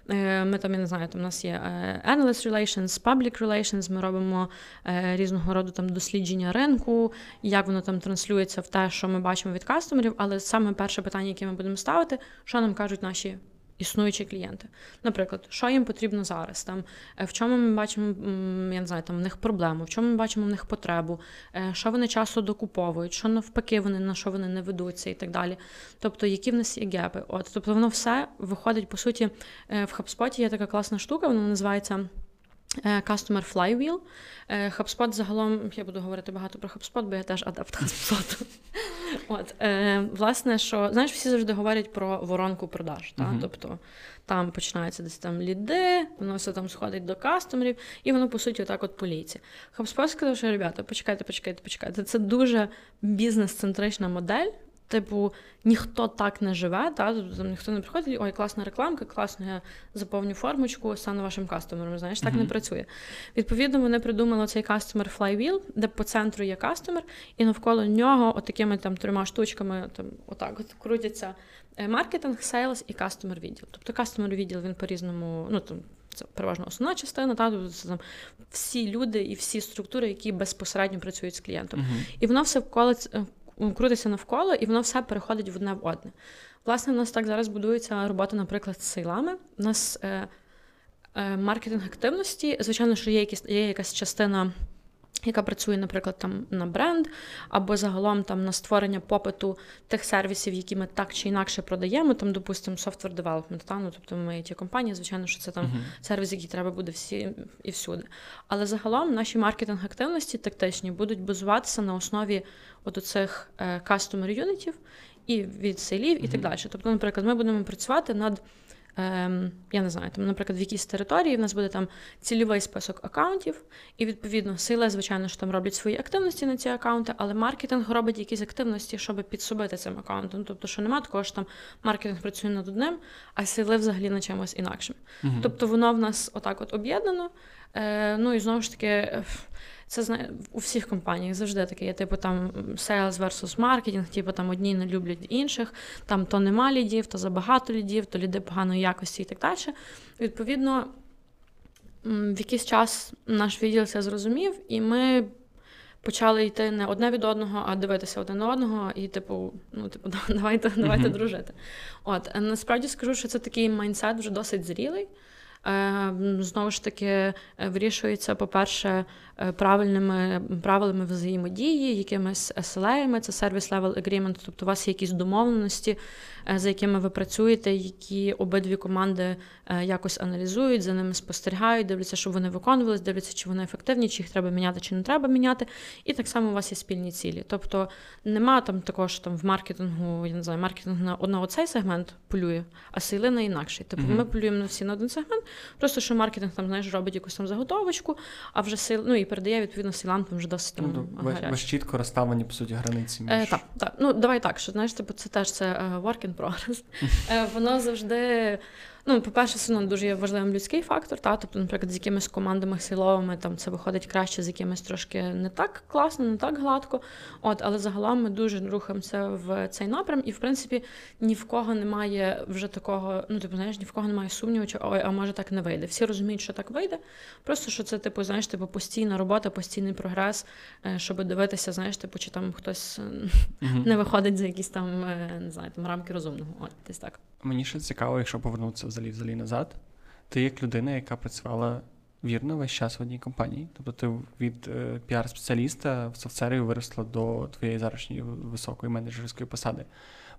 Е, ми там, я не знаю, там у нас є е, analyst relations, public relations, Ми робимо е, різного роду там дослідження ринку, як воно там транслюється в те, що ми бачимо від кастомерів. Але саме перше питання, яке ми будемо ставити, що нам кажуть наші існуючі клієнти. Наприклад, що їм потрібно зараз, там, е, в чому ми бачимо я не знаю, там, в них проблему, в чому ми бачимо в них потребу, е, що вони часто докуповують, що навпаки вони на що вони не ведуться і так далі. Тобто, які в нас є гепи. От, Тобто воно все виходить, по суті, е, в HubSpot є така класна штука, вона називається. Customer Flywheel. HubSpot загалом, я буду говорити багато про HubSpot, бо я теж адепт HubSpot. От, е, Власне, що знаєш, всі завжди говорять про воронку продаж. Та? Uh-huh. Тобто там починаються десь там ліди, воно все там сходить до кастомерів, і воно, по суті, отак от поліція. HubSpot сказав, що ребята, почекайте, почекайте, почекайте. Це дуже бізнес-центрична модель. Типу, ніхто так не живе, та? тобто там ніхто не приходить, ой, класна рекламка, класно, я заповню формочку, стану вашим кастомером. Знаєш, так uh-huh. не працює. Відповідно, вони придумали цей customer flywheel, де по центру є customer, і навколо нього отакими там трьома штучками там отак от крутяться е, маркетинг, sales і customer відділ. Тобто customer відділ він по-різному, ну там. Це переважно основна частина, та тобто це там всі люди і всі структури, які безпосередньо працюють з клієнтом. Uh-huh. І воно все вколо крутиться навколо, і воно все переходить в одне в одне. Власне, в нас так зараз будується робота, наприклад, з сейлами. У нас е, е, маркетинг активності. Звичайно, що є якісь, є якась частина яка працює, наприклад, там на бренд, або загалом там на створення попиту тих сервісів, які ми так чи інакше продаємо, там, допустимо, software development, та? ну, тобто ми ті компанії, звичайно, що це там uh-huh. сервіс, який треба буде всі і всюди. Але загалом наші маркетинг-активності тактичні будуть базуватися на основі от цих е, customer юнітів і від селів, uh-huh. і так далі. Тобто, наприклад, ми будемо працювати над я не знаю, там, наприклад, в якійсь території в нас буде там цільовий список акаунтів, і відповідно сили, звичайно, що там роблять свої активності на ці акаунти, але маркетинг робить якісь активності, щоб підсобити цим акаунтом. Тобто, що немає такого, що там маркетинг працює над одним, а сили взагалі на чимось інакшим. Угу. Тобто, воно в нас отак от об'єднано. Е, Ну і знову ж таки. Це знає у всіх компаніях завжди таке є, типу там sales versus marketing, типу там одні не люблять інших, там то нема лідів, то забагато лідів, то ліди поганої якості і так далі. Відповідно, в якийсь час наш відділ це зрозумів, і ми почали йти не одне від одного, а дивитися один на одного, і, типу, ну, типу, давайте давайте uh-huh. дружити. От насправді скажу, що це такий майндсет вже досить зрілий. Е, знову ж таки, е, вирішується, по-перше, Е, правильними правилами взаємодії, якимись SLA, це Service Level Agreement, тобто у вас є якісь домовленості, за якими ви працюєте, які обидві команди е, якось аналізують, за ними спостерігають, дивляться, щоб вони виконувалися, дивляться, чи вони ефективні, чи їх треба міняти, чи не треба міняти. І так само у вас є спільні цілі. Тобто нема там такого, що там в маркетингу, я не знаю, маркетинг на одного цей сегмент полює, а сили на інакший. Тобто mm-hmm. ми полюємо на всі на один сегмент, просто що маркетинг там знаєш, робить якусь там заготовочку, а вже сили, ну і передає відповідно сілантам вже досить там, ну, Ваш чітко розставлені по суті границі. Між... Е, Так, так. Ну давай так, що знаєш, типу, це теж це uh, work in progress. Е, Воно завжди Ну, по-перше, все одно дуже є важливим людський фактор. Та? Тобто, наприклад, з якимись командами силовими там це виходить краще, з якимись трошки не так класно, не так гладко. От, Але загалом ми дуже рухаємося в цей напрям, і в принципі ні в кого немає вже такого, ну типу, знаєш, ні в кого немає сумніву, чи ой, а може так не вийде. Всі розуміють, що так вийде. Просто що це, типу, знаєш, типу, постійна робота, постійний прогрес, е, щоб дивитися, знаєш, типу, чи там хтось uh-huh. не виходить за якісь там е, не знаю, там рамки розумного. От десь так. Мені ще цікаво, якщо повернутися взагалі взагалі назад. Ти як людина, яка працювала вірно весь час в одній компанії. Тобто ти від е, піар-спеціаліста в софтсерві виросла до твоєї зарашньої високої менеджерської посади.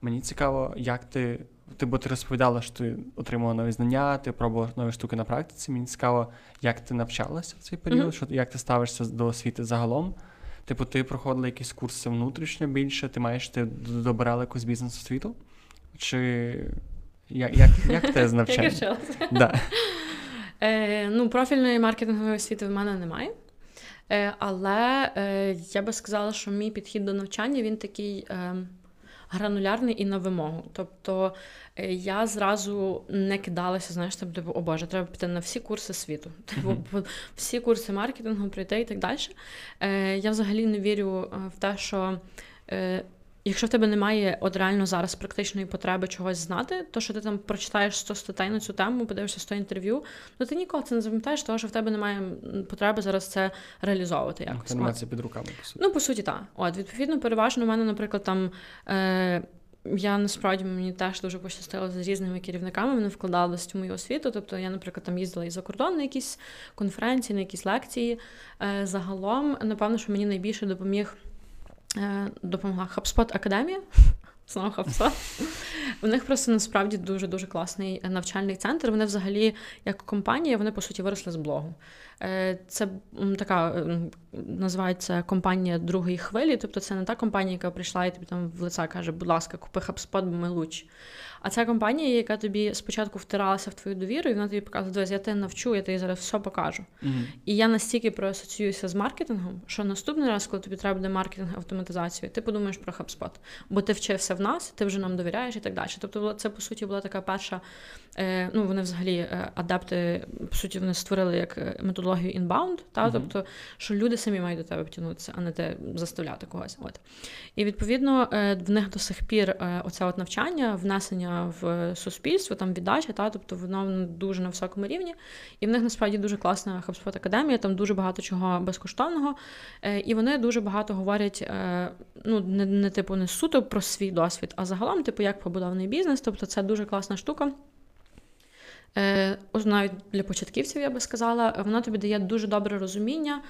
Мені цікаво, як ти. Ти бо ти розповідала, що ти отримала нові знання, ти пробувала нові штуки на практиці. Мені цікаво, як ти навчалася в цей період, mm-hmm. що як ти ставишся до освіти загалом. Типу, ти проходила якісь курси внутрішньо більше, ти маєш ти добирала якусь бізнес-освіту? Чи як як, як те з навчання? да. Е, Ну, профільної маркетингової освіти в мене немає. Е, Але е, я би сказала, що мій підхід до навчання він такий е, гранулярний і на вимогу. Тобто е, я зразу не кидалася, знаєш, там, типу, о Боже, треба піти на всі курси світу. Типу, всі курси маркетингу прийти і так далі. Е, Я взагалі не вірю е, в те, що. Якщо в тебе немає от реально зараз практичної потреби чогось знати, то що ти там прочитаєш 100 статей на цю тему, подивишся 100 інтерв'ю, ну ти ніколи це не запам'ятаєш, тому що в тебе немає потреби зараз це реалізовувати ну, якось. Немає це під руками, по суті. Ну, по суті, так. От, відповідно, переважно у мене, наприклад, там. Е- я насправді мені теж дуже пощастило з різними керівниками. Вони вкладалися в мою освіту. Тобто я, наприклад, там їздила і за кордон на якісь конференції, на якісь лекції. Е, загалом, напевно, що мені найбільше допоміг допомогла HubSpot Академія. Знову хапса. У них просто насправді дуже дуже класний навчальний центр. Вони взагалі, як компанія, вони по суті виросли з блогу. Е, це така називається компанія другої хвилі. Тобто це не та компанія, яка прийшла і тобі там в лице каже, будь ласка, купи HubSpot, бо ми лучші. А ця компанія, яка тобі спочатку втиралася в твою довіру, і вона тобі показує, дивись, я тебе навчу, я тобі зараз все покажу. Mm-hmm. І я настільки проасоціююся з маркетингом, що наступний раз, коли тобі треба буде маркетинг автоматизацію, ти подумаєш про HubSpot. бо ти вчився в нас, ти вже нам довіряєш і так далі. Тобто, це по суті була така перша. Е, ну вони взагалі е, адапти, по суті, вони створили як е, методологію inbound, та mm-hmm. тобто, що люди самі мають до тебе втягнутися, а не ти заставляти когось. От і відповідно в них до сих пір оце от навчання, внесення в суспільство, там віддача, та тобто воно дуже на високому рівні. І в них насправді дуже класна HubSpot академія, там дуже багато чого безкоштовного. І вони дуже багато говорять, ну не, не типу не суто про свій досвід, а загалом, типу, як побудований бізнес. Тобто це дуже класна штука. Е, навіть для початківців я би сказала, вона тобі дає дуже добре розуміння,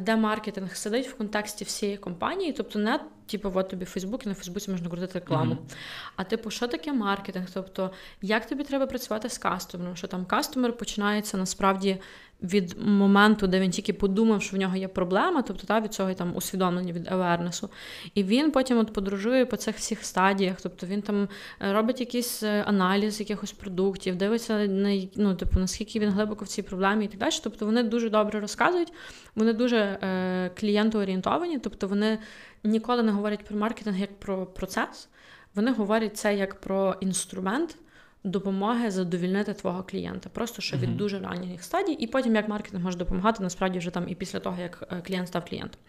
де маркетинг сидить в контексті всієї компанії, тобто не типу, от тобі Фейсбук, і на Фейсбуці можна крутити рекламу. Mm-hmm. А типу, що таке маркетинг? Тобто, як тобі треба працювати з кастомером? Що там кастомер починається насправді від моменту, де він тільки подумав, що в нього є проблема, тобто та, від цього там усвідомлення від awareness. І він потім от подорожує по цих всіх стадіях, тобто він там е, робить якийсь е, аналіз якихось продуктів, дивиться на ну, типу, наскільки він глибоко в цій проблемі і так далі. Тобто вони дуже добре розказують, вони дуже е, клієнтоорієнтовані, тобто вони ніколи не говорять про маркетинг як про процес. Вони говорять це як про інструмент допомоги задовільнити твого клієнта, просто що від дуже ранніх стадій, і потім як маркетинг може допомагати насправді вже там і після того, як е, клієнт став клієнтом.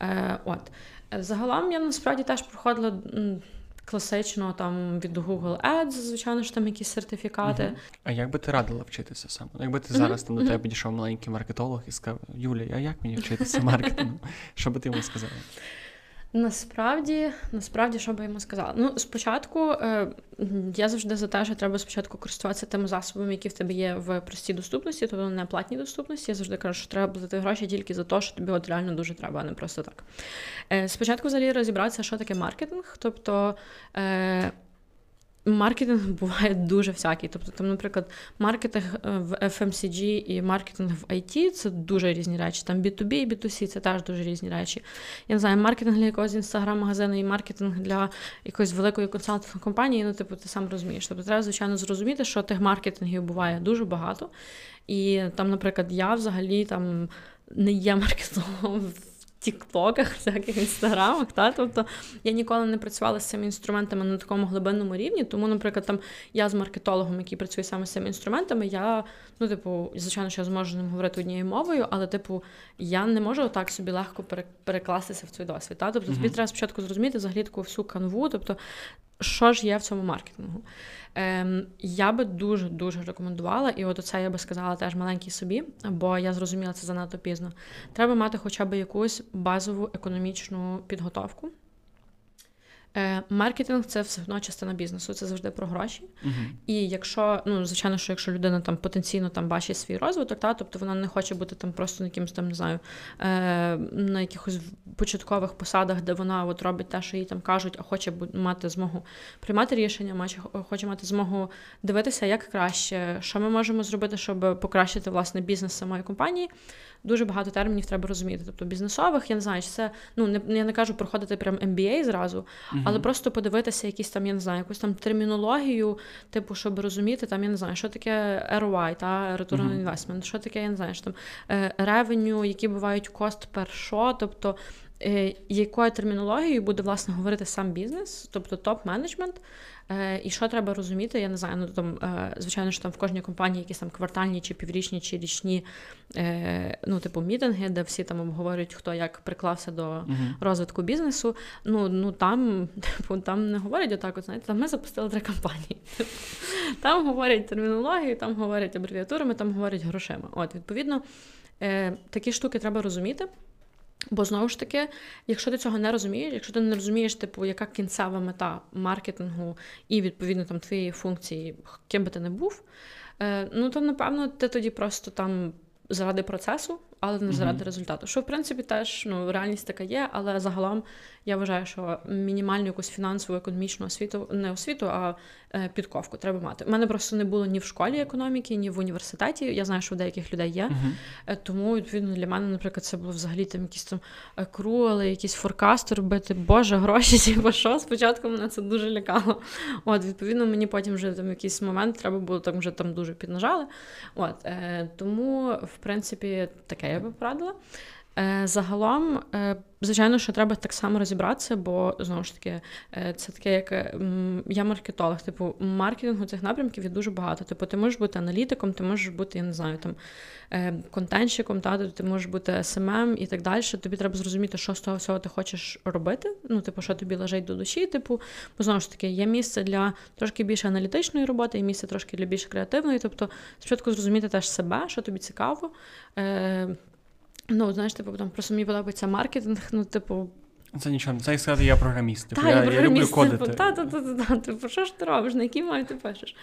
Е, От загалом я насправді теж проходила. Класично там від Google Ads, звичайно ж там якісь сертифікати. Uh-huh. А як би ти радила вчитися саме? Якби ти uh-huh. зараз там до тебе підійшов маленький маркетолог і сказав, Юлія, а як мені вчитися маркетингу? Що би ти йому сказала? Насправді, насправді, що би йому сказала? Ну, спочатку е, я завжди за те, що треба спочатку користуватися тими засобами, які в тебе є в простій доступності, тобто не платній доступності. Я завжди кажу, що треба платити гроші тільки за те, що тобі от реально дуже треба, а не просто так. Е, Спочатку взагалі розібратися, що таке маркетинг. Тобто е, Маркетинг буває дуже всякий. Тобто, там, наприклад, маркетинг е, в FMCG і маркетинг в IT це дуже різні речі. Там B2B і B2C це теж дуже різні речі. Я не знаю, маркетинг для якогось інстаграм-магазину і маркетинг для якоїсь великої консалтингової компанії, ну, типу, ти сам розумієш. Тобто, треба, звичайно, зрозуміти, що тих маркетингів буває дуже багато. І там, наприклад, я взагалі там не є маркетологом тіктоках, всяких інстаграмах. Та? Тобто я ніколи не працювала з цими інструментами на такому глибинному рівні. Тому, наприклад, там я з маркетологом, який працює саме з цими інструментами, я, ну, типу, звичайно, що я зможу з ним говорити однією мовою, але, типу, я не можу так собі легко перекластися в цей досвід. Та? Тобто, тобі треба спочатку зрозуміти взагалі таку всю канву, тобто, що ж є в цьому маркетингу. Ем, Я би дуже-дуже рекомендувала, і от оце я би сказала теж маленький собі, бо я зрозуміла це занадто пізно. Треба мати хоча б якусь базову економічну підготовку. Е, маркетинг це все одно частина бізнесу, це завжди про гроші. Uh-huh. І якщо, ну звичайно, що якщо людина там потенційно там бачить свій розвиток, та тобто вона не хоче бути там просто на якимось там не знаю е, на якихось початкових посадах, де вона от робить те, що їй там кажуть, а хоче мати змогу приймати рішення, хоче мати змогу дивитися, як краще, що ми можемо зробити, щоб покращити власне бізнес самої компанії дуже багато термінів треба розуміти. Тобто бізнесових, я не знаю, чи це ну не я не кажу проходити прям MBA зразу, uh-huh. Але просто подивитися якісь там, я не знаю, якусь там термінологію, типу, щоб розуміти, там я не знаю, що таке ROI, та Return on. Investment, що таке, я не знаю, що там ревеню, які бувають cost per show, тобто. Е, якою термінологією буде власне говорити сам бізнес, тобто топ-менеджмент, і що треба розуміти? Я не знаю, ну там, е, звичайно, що там в кожній компанії якісь там квартальні, чи піврічні, чи річні е, ну, типу, мітинги, де всі там обговорюють, хто як приклався до uh-huh. розвитку бізнесу. Ну ну там, типу, там не говорять отак, от знаєте, там ми запустили три компанії. Там говорять термінологію, там говорять абревіатурами, там говорять грошима. От, відповідно, такі штуки треба розуміти. Бо знову ж таки, якщо ти цього не розумієш, якщо ти не розумієш, типу, яка кінцева мета маркетингу і відповідно там твоєї функції, ким би ти не був, е, ну то напевно ти тоді просто там заради процесу але не заради mm-hmm. результату. Що в принципі теж ну реальність така є, але загалом я вважаю, що мінімальну якусь фінансову економічну освіту, не освіту, а е, підковку треба мати. У мене просто не було ні в школі економіки, ні в університеті. Я знаю, що у деяких людей є. Uh-huh. Тому відповідно для мене, наприклад, це було взагалі там якісь там е, крули, якісь форкасти робити. Боже, гроші, типу, що спочатку мене це дуже лякало. От, відповідно, мені потім вже там якийсь момент треба було там вже там дуже піднажали. От е, тому, в принципі, таке я би порадила. Е, загалом, е, звичайно, що треба так само розібратися, бо знову ж таки, е, це таке, як я маркетолог. Типу, маркетингу цих напрямків є дуже багато. Типу, ти можеш бути аналітиком, ти можеш бути, я не знаю, там контентщиком, та ти можеш бути СММ і так далі. Тобі треба зрозуміти, що з того всього ти хочеш робити. Ну, типу, що тобі лежить до душі. Типу, бо знову ж таки, є місце для трошки більше аналітичної роботи, є місце трошки для більш креативної. Тобто, спочатку зрозуміти теж себе, що тобі цікаво. Ну, знаєш, типу, там просто мені подобається маркетинг, ну, типу. Це нічого, це як сказати, я програміст. Типу, та, я, я, я люблю кодити. Типу, та, та, та, та, типу, що ж ти робиш, на якій мові ти пишеш?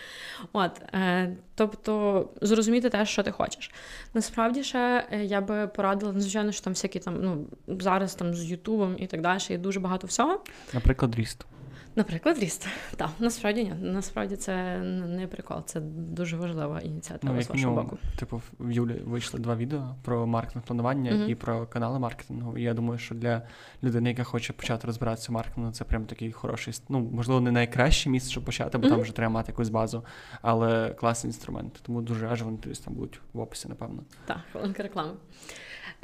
От, е, Тобто, зрозуміти те, що ти хочеш. Насправді ще е, я би порадила, ну, звичайно, що там всякі там, ну, зараз там з Ютубом і так далі, є дуже багато всього. Наприклад, ріст. Наприклад, ріст. Так, насправді ні. Насправді це не прикол, це дуже важлива ініціатива ну, з вашого боку. Типу, в Юлі вийшли два відео про маркетинг планування mm-hmm. і про канали маркетингу. І я думаю, що для людини, яка хоче почати розбиратися в маркетингу, це прям такий хороший, ну можливо, не найкраще місце, щоб почати, бо mm-hmm. там вже треба мати якусь базу, але класний інструмент. Тому дуже раджу, вони там будуть в описі, напевно. Так, хвилинка реклами.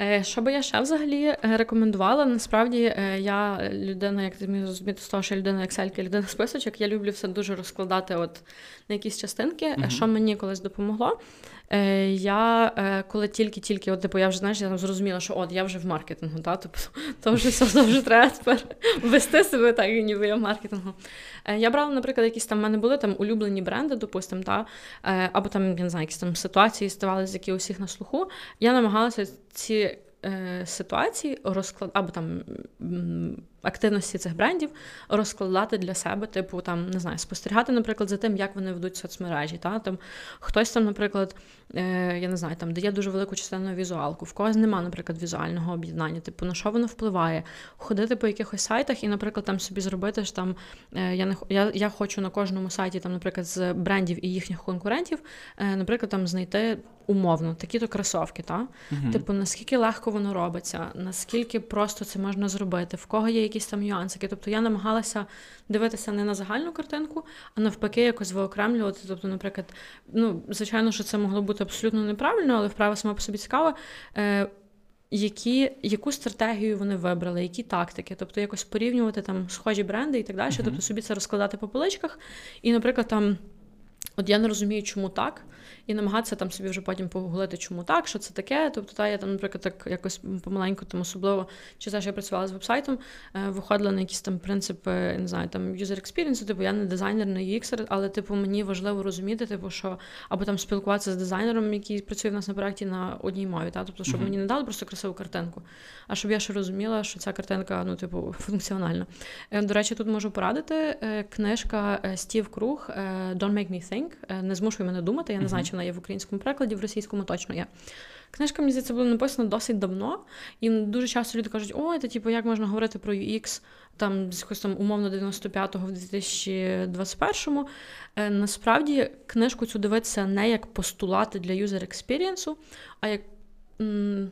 Е, що би я ще взагалі е, рекомендувала? Насправді е, я людина, як ти міг зрозуміти, з того, що людина Excel, людина списочок, я люблю все дуже розкладати от на якісь частинки, mm-hmm. що мені колись допомогло. Я коли тільки-тільки, от типу, я вже знаєш, я зрозуміла, що от я вже в маркетингу, та, тобто то вже все то вже треба тепер вести себе так, ніби я в маркетингу. Я брала, наприклад, якісь там в мене були там улюблені бренди, допустимо, та, або там я не знаю, якісь там ситуації ставалися, які усіх на слуху. Я намагалася ці е, ситуації розклад або там активності цих брендів розкладати для себе, типу там не знаю, спостерігати, наприклад, за тим, як вони ведуть соцмережі. Та там хтось там, наприклад, е, я не знаю, там дає дуже велику частину візуалку, в когось немає, наприклад, візуального об'єднання, типу на що воно впливає, ходити по якихось сайтах і, наприклад, там собі зробити ж там. Е, я не я, я хочу на кожному сайті, там, наприклад, з брендів і їхніх конкурентів, е, наприклад, там знайти. Умовно, такі-то кросовки, та? Uh-huh. Типу, наскільки легко воно робиться, наскільки просто це можна зробити, в кого є якісь там нюансики. Тобто я намагалася дивитися не на загальну картинку, а навпаки, якось виокремлювати. Тобто, наприклад, ну, звичайно, що це могло бути абсолютно неправильно, але вправа сама по собі цікава. Е, які, Яку стратегію вони вибрали, які тактики, тобто якось порівнювати там схожі бренди і так далі, uh-huh. тобто собі це розкладати по поличках. І, наприклад, там, от я не розумію, чому так і намагатися там собі вже потім погуглити, чому так, що це таке. Тобто, та я там, наприклад, так якось помаленьку, там особливо чи те, що я працювала з вебсайтом, е, виходила на якісь там принципи, не знаю, там user experience, типу я не дизайнер, не UX, але типу мені важливо розуміти, типу, що або там спілкуватися з дизайнером, який працює в нас на проєкті на одній мові. Та? Тобто, щоб мені не дали просто красиву картинку, а щоб я ще розуміла, що ця картинка, ну, типу, функціональна. Е, до речі, тут можу порадити е, книжка Стів Круг Don't Make Me Think. Не змушуй мене думати. Я не знаю, чи вона є в українському перекладі, в російському точно є. Книжка, мені здається, була написана досить давно, і дуже часто люди кажуть, ой, це типу, як можна говорити про UX там з якогось там умовно 95-го в 2021-му. Е, насправді книжку цю дивитися не як постулати для user experience у, а як, м-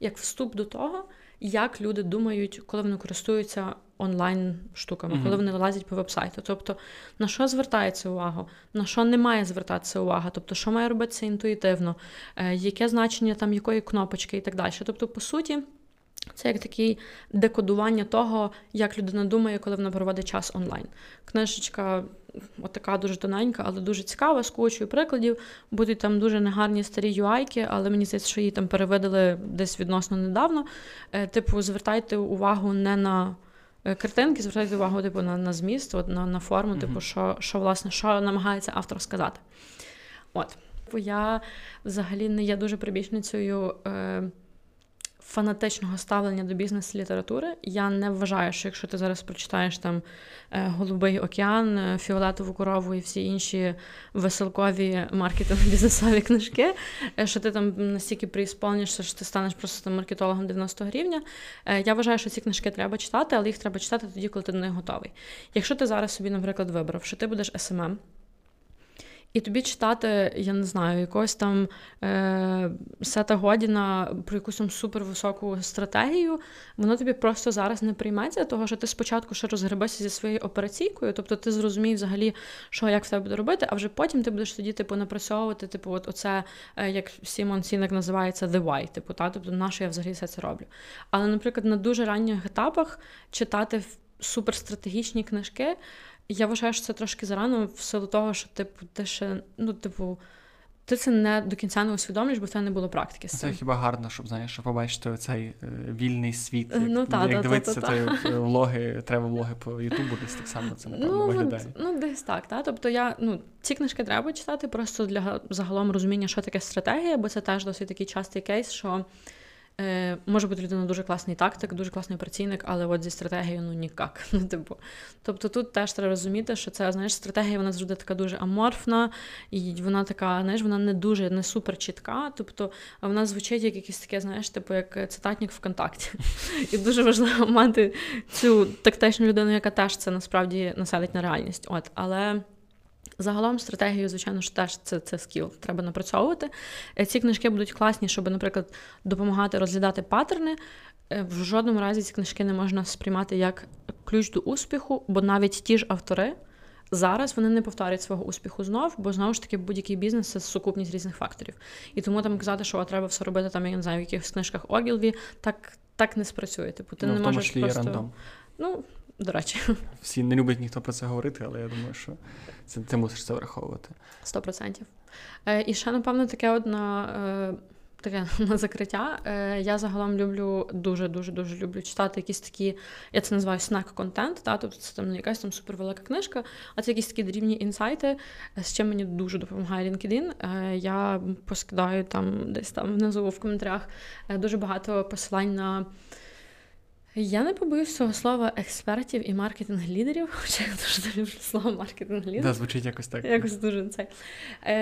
як вступ до того, як люди думають, коли вони користуються онлайн штуками, mm-hmm. коли вони лазять по вебсайту. Тобто на що звертається увага, на що не має звертатися увага, тобто, що має робитися інтуїтивно, е, яке значення там якої кнопочки і так далі. Тобто, по суті. Це як таке декодування того, як людина думає, коли вона проводить час онлайн. Книжечка отака дуже тоненька, але дуже цікава, з кучою прикладів. Будуть там дуже негарні старі юайки, але мені здається, що її там перевидали десь відносно недавно. Е, типу, звертайте увагу не на картинки, звертають увагу типу, на на зміст, от, на на форму, типу, що що, власне, що намагається автор сказати. От. Бо я взагалі не є дуже прибічницею е, фанатичного ставлення до бізнес-літератури. Я не вважаю, що якщо ти зараз прочитаєш там е, Голубий океан, е, Фіолетову корову і всі інші веселкові маркетинг бізнесові книжки, е, що ти там настільки приісполнишся, що ти станеш просто там маркетологом 90-го рівня. Я вважаю, що ці книжки треба читати, але їх треба читати тоді, коли ти до них готовий. Якщо ти зараз собі, наприклад, вибрав, що ти будеш СММ, і тобі читати, я не знаю, якогось там е, Сета Годіна про якусь там супервисоку стратегію, воно тобі просто зараз не прийметься, того що ти спочатку ще розгребешся зі своєю операційкою, тобто ти зрозумів взагалі, що як в тебе буде робити, а вже потім ти будеш тоді, типу, напрацьовувати, типу, от оце, е, як Сімон Сінек називається the why, типу, та, тобто на що я взагалі все це роблю. Але, наприклад, на дуже ранніх етапах читати суперстратегічні книжки. Я вважаю, що це трошки зарано в силу того, що типу, ти ще, ну, типу, ти це не до кінця не усвідомлюєш, бо тебе не було практики. з цим. Це хіба гарно, щоб знаєш, щоб побачити цей е, вільний світ, як, ну, та, як та, дивитися та, той е, влоги, треба влоги по Ютубу, десь так само це напевно ну, виглядає. Ну, десь так. Та? Тобто я ну, ці книжки треба читати просто для загалом розуміння, що таке стратегія, бо це теж досить такий частий кейс, що. Е, Може бути людина дуже класний тактик, дуже класний працівник, але от зі стратегією ну нікак. Ну, типу. Тобто тут теж треба розуміти, що це знаєш, стратегія вона завжди така дуже аморфна, і вона така, знаєш, вона не дуже не супер чітка. Тобто вона звучить як якесь таке, знаєш, типу як цитатник ВКонтакті. І дуже важливо мати цю тактичну людину, яка теж це насправді населить на реальність. От, Але. Загалом стратегію, звичайно ж, теж це це скіл, треба напрацьовувати. Е, ці книжки будуть класні, щоб, наприклад, допомагати розглядати паттерни. Е, в жодному разі ці книжки не можна сприймати як ключ до успіху, бо навіть ті ж автори зараз вони не повторять свого успіху знов, бо знову ж таки будь-який бізнес це сукупність різних факторів. І тому там казати, що треба все робити там, я не знаю, в якихось книжках Огілві, так так не спрацює. Типу, ти ну, не в тому можеш просто... рандом. Ну, до речі. Всі не люблять ніхто про це говорити, але я думаю, що це ти мусиш це враховувати. Сто процентів. Е, і ще, напевно, таке одна. Е, таке на закриття. Е, Я загалом люблю дуже-дуже дуже люблю читати якісь такі, я це називаю снек-контент, та, тобто це там не якась там супервелика книжка, а це якісь такі дрібні інсайти, з чим мені дуже допомагає LinkedIn. Е, Я поскидаю там десь там внизу в коментарях дуже багато посилань на. Я не побоюсь цього слова експертів і маркетинг-лідерів, хоча я дуже не люблю слово маркетинг-лідер. Да, звучить якось так. Якось дуже це.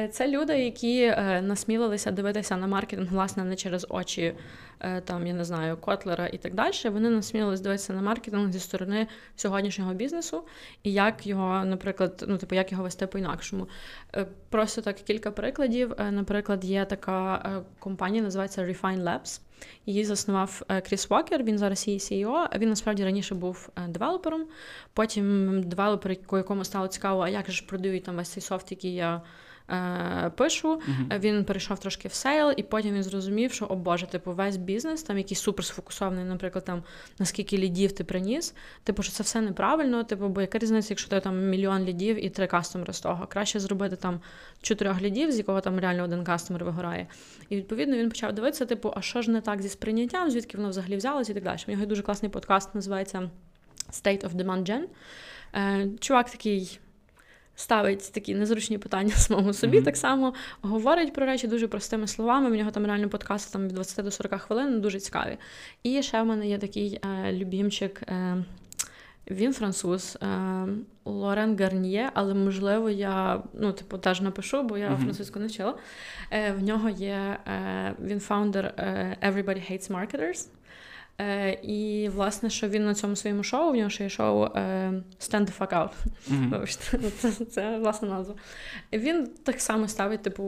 Це люди, які е, насмілилися дивитися на маркетинг, власне, не через очі, е, там, я не знаю, Котлера і так далі. Вони насмілилися дивитися на маркетинг зі сторони сьогоднішнього бізнесу і як його, наприклад, ну, типу, як його вести по-інакшому. Е, просто так кілька прикладів. Наприклад, є така компанія, називається Refine Labs. Її заснував е, Кріс Вокер, він зараз її CEO. Він насправді раніше був е, девелопером. Потім девелопер, якому стало цікаво, а як же продають там весь цей софт, який я е, пишу. Uh-huh. Він перейшов трошки в sales, і потім він зрозумів, що о Боже, типу, весь бізнес, там який супер сфокусований, наприклад, там наскільки лідів ти приніс. Типу, що це все неправильно. Типу, бо яка різниця, якщо ти там мільйон лідів і три кастомери з того. Краще зробити там чотирьох лідів, з якого там реально один кастомер вигорає. І відповідно він почав дивитися, типу, а що ж не так зі сприйняттям, звідки воно взагалі взялося і так далі. У нього є дуже класний подкаст, називається State of Demand Gen. Е, чувак такий ставить такі незручні питання самому собі, mm-hmm. так само говорить про речі дуже простими словами. В нього там реально подкасти там від 20 до 40 хвилин, дуже цікаві. І ще в мене є такий е, любімчик. Е, він француз е, Лорен Гарніє, але можливо я ну, типу, теж напишу, бо я mm-hmm. французьку не вчила. Е, В нього є е, він фаундер е, Everybody Hates Marketers. Е, І, власне, що він на цьому своєму шоу, в нього ще є шоу е, Stand the fuck out. Mm-hmm. Це, це власна назва. Він так само ставить, типу,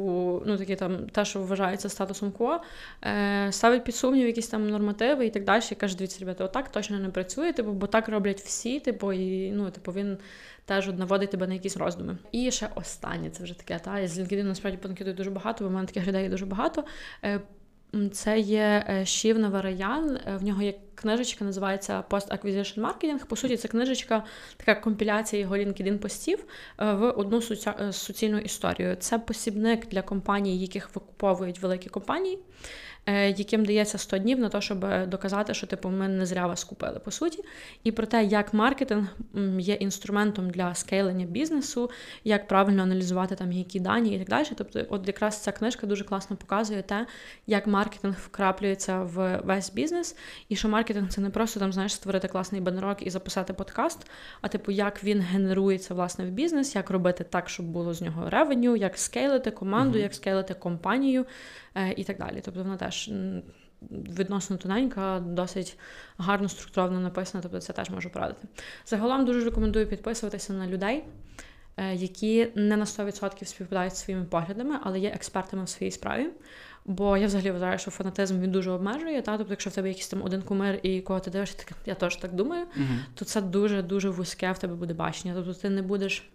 ну такі там те, що вважається статусом КО, е, ставить під сумнів якісь там нормативи і так далі. І каже, дивіться, ребята, отак точно не працює, типу, бо так роблять всі, типу, і ну, типу, він теж наводить тебе на якісь роздуми. І ще останнє, це вже таке, та я з LinkedIn насправді понакидую дуже багато, бо в мене таких людей дуже багато. Е, це є Шівна Вараян, в нього є книжечка називається Post-Acquisition Marketing. По суті, це книжечка, така компіляція його LinkedIn постів е, в одну е, суцільну історію. Це посібник для компаній, яких викуповують великі компанії. Е, яким дається 100 днів на те, щоб доказати, що типу ми не зря вас купили по суті, і про те, як маркетинг є інструментом для скейлення бізнесу, як правильно аналізувати там які дані і так далі. Тобто, от якраз ця книжка дуже класно показує те, як маркетинг вкраплюється в весь бізнес, і що маркетинг це не просто там знаєш створити класний банерок і записати подкаст, а типу, як він генерується власне в бізнес, як робити так, щоб було з нього ревеню, як скейлити команду, uh-huh. як скейлити компанію е, і так далі. Тобто вона теж відносно тоненька, досить гарно структуровано написана, тобто це теж можу порадити. Загалом дуже рекомендую підписуватися на людей, е, які не на 100% співпадають своїми поглядами, але є експертами в своїй справі. Бо я взагалі вважаю, що фанатизм він дуже обмежує. Та? Тобто, якщо в тебе якийсь там один кумир і кого ти дивишся, так я теж так думаю, uh-huh. то це дуже дуже вузьке в тебе буде бачення. Тобто ти не будеш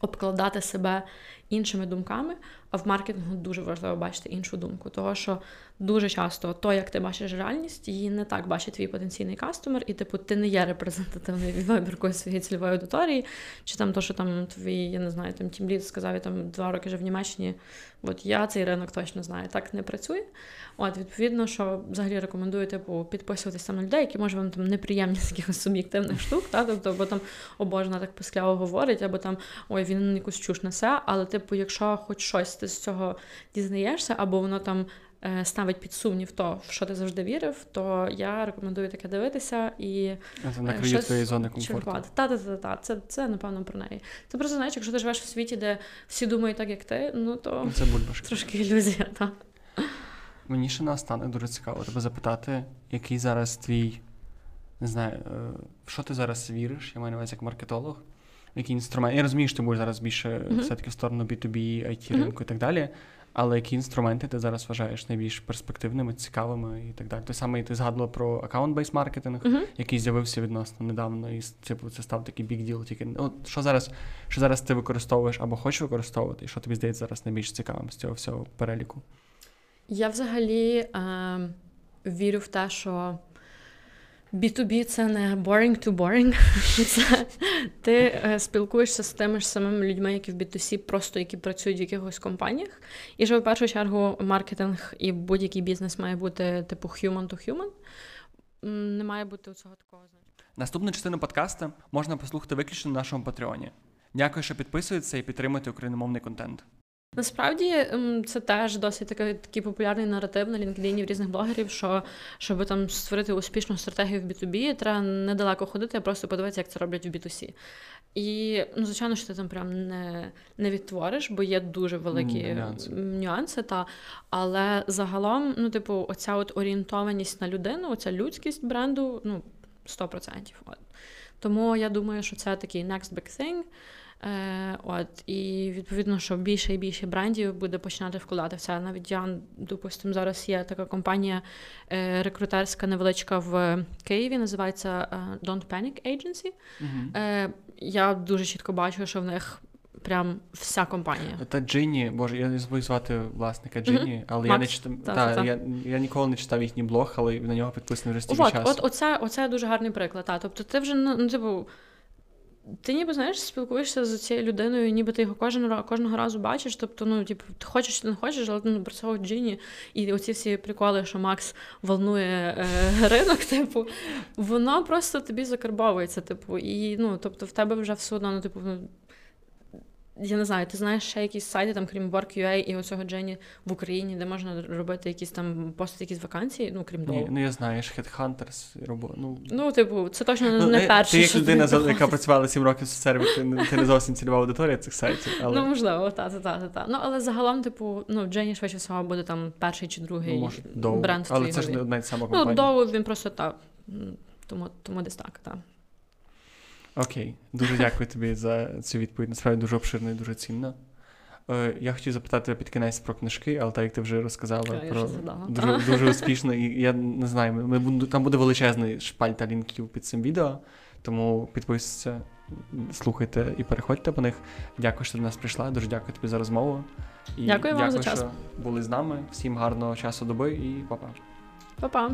обкладати себе іншими думками, а в маркетингу дуже важливо бачити іншу думку, того що дуже часто то, як ти бачиш реальність, її не так бачить твій потенційний кастомер, і типу ти не є репрезентативною вибіркою своєї цільової аудиторії, чи там то, що там твій, я не знаю, там тімліт сказав, я там два роки вже в Німеччині. От я цей ринок точно знаю, так не працює. От, відповідно, що взагалі рекомендую типу, підписуватися на людей, які може вам там неприємні з якихось суб'єктивних штук, та? тобто, або там о Боже, так пискляво говорить, або там ой, він якусь чуш несе. Але, типу, якщо хоч щось ти з цього дізнаєшся, або воно там. Е, ставить під сумнів то, в що ти завжди вірив, то я рекомендую таке дивитися і це накриє твої зони комфорту. Та-та-та, це, це напевно про неї. Це просто знаєш, якщо ти живеш в світі, де всі думають так, як ти, ну то це бульбашка. трошки ілюзія. так. Мені ще наостанок дуже цікаво тебе запитати, який зараз твій, не знаю, е, в що ти зараз віриш, я маю на увазі як маркетолог, який інструмент. Я розумію, що ти будеш зараз більше mm-hmm. все-таки в сторону B2B, IT ринку mm-hmm. і так далі. Але які інструменти ти зараз вважаєш найбільш перспективними, цікавими і так далі? Той самий ти згадувала про account-based маркетинг, угу. який з'явився відносно недавно, і типу, це став такий big deal. Тільки от що зараз що зараз ти використовуєш або хочеш використовувати, і що тобі здається зараз найбільш цікавим з цього всього переліку? Я взагалі е, вірю в те, що B2B це не boring to boring. Це Ти е, спілкуєшся з тими ж самими людьми, які в B2C, просто які працюють в якихось компаніях. І що в першу чергу маркетинг і будь-який бізнес має бути типу human to human. Не має бути у цього такого. Наступну частину подкасту можна послухати виключно на нашому Патреоні. Дякую, що підписуєтеся і підтримуєте україномовний контент. Насправді ем, це теж досить такий, такий популярний наратив на LinkedIn в різних блогерів, що щоб там створити успішну стратегію в B2B, треба недалеко ходити, а просто подивитися, як це роблять в B2C. І ну, звичайно, що ти там прям не не відтвориш, бо є дуже великі нюанси. нюанси та, Але загалом, ну, типу, оця от орієнтованість на людину, оця людськість бренду, ну, 100%. От. Тому я думаю, що це такий next big thing. Е, От і відповідно, що більше і більше брендів буде починати вкладати в це. Навіть я допустимо, зараз є така компанія е, рекрутерська невеличка в Києві, називається е, Don't Panic Agency. Uh-huh. Я дуже чітко бачу, що в них. Прям вся компанія. Та Джині, боже, я не забув звати власника Джині, mm-hmm. але Макс, я не читав. Та, та, та, я я ніколи не читав їхній блог, але на нього підписаний вже стільки часу. От оце, оце дуже гарний приклад. Та. Тобто, ти вже ну, типу, ти ніби знаєш, спілкуєшся з цією людиною, ніби ти його кожен, кожного разу бачиш. Тобто, ну, типу, ти хочеш чи не хочеш, але ну, про цього Джині і оці всі приколи, що Макс волнує е, ринок, типу, воно просто тобі закарбовується. Типу, і ну, тобто, в тебе вже все одно, ну, типу, ну, я не знаю, ти знаєш ще якісь сайти, там, крім Work.ua і оцього Джені в Україні, де можна робити якісь там постати якісь вакансії, ну крім того. Ну я знаю, Headhunters робота. Ну, ну, типу, це точно ну, не перше. Ти як людина, ти яка працювала 7 років в серві, ти, ти не зовсім цільова аудиторія цих сайтів. Але... Ну, можливо, та, та, та, та. Ну, але загалом, типу, ну, Джені швидше всього буде там перший чи другий ну, може, бренд. Але це ж не одна й сама компанія. Ну, Доу він просто так. Тому, тому десь так, так. Окей, дуже дякую тобі за цю відповідь. Насправді дуже обширно і дуже цінно. Е, я хотів запитати під кінець про книжки, але так як ти вже розказала я про дуже дуже успішно, і я не знаю, ми, ми, там буде величезний шпальта лінків під цим відео, тому підписуйтесь, слухайте і переходьте по них. Дякую, що до нас прийшла. Дуже дякую тобі за розмову. І Дякую вам за час. що були з нами. Всім гарного часу доби і па-па. Па-па.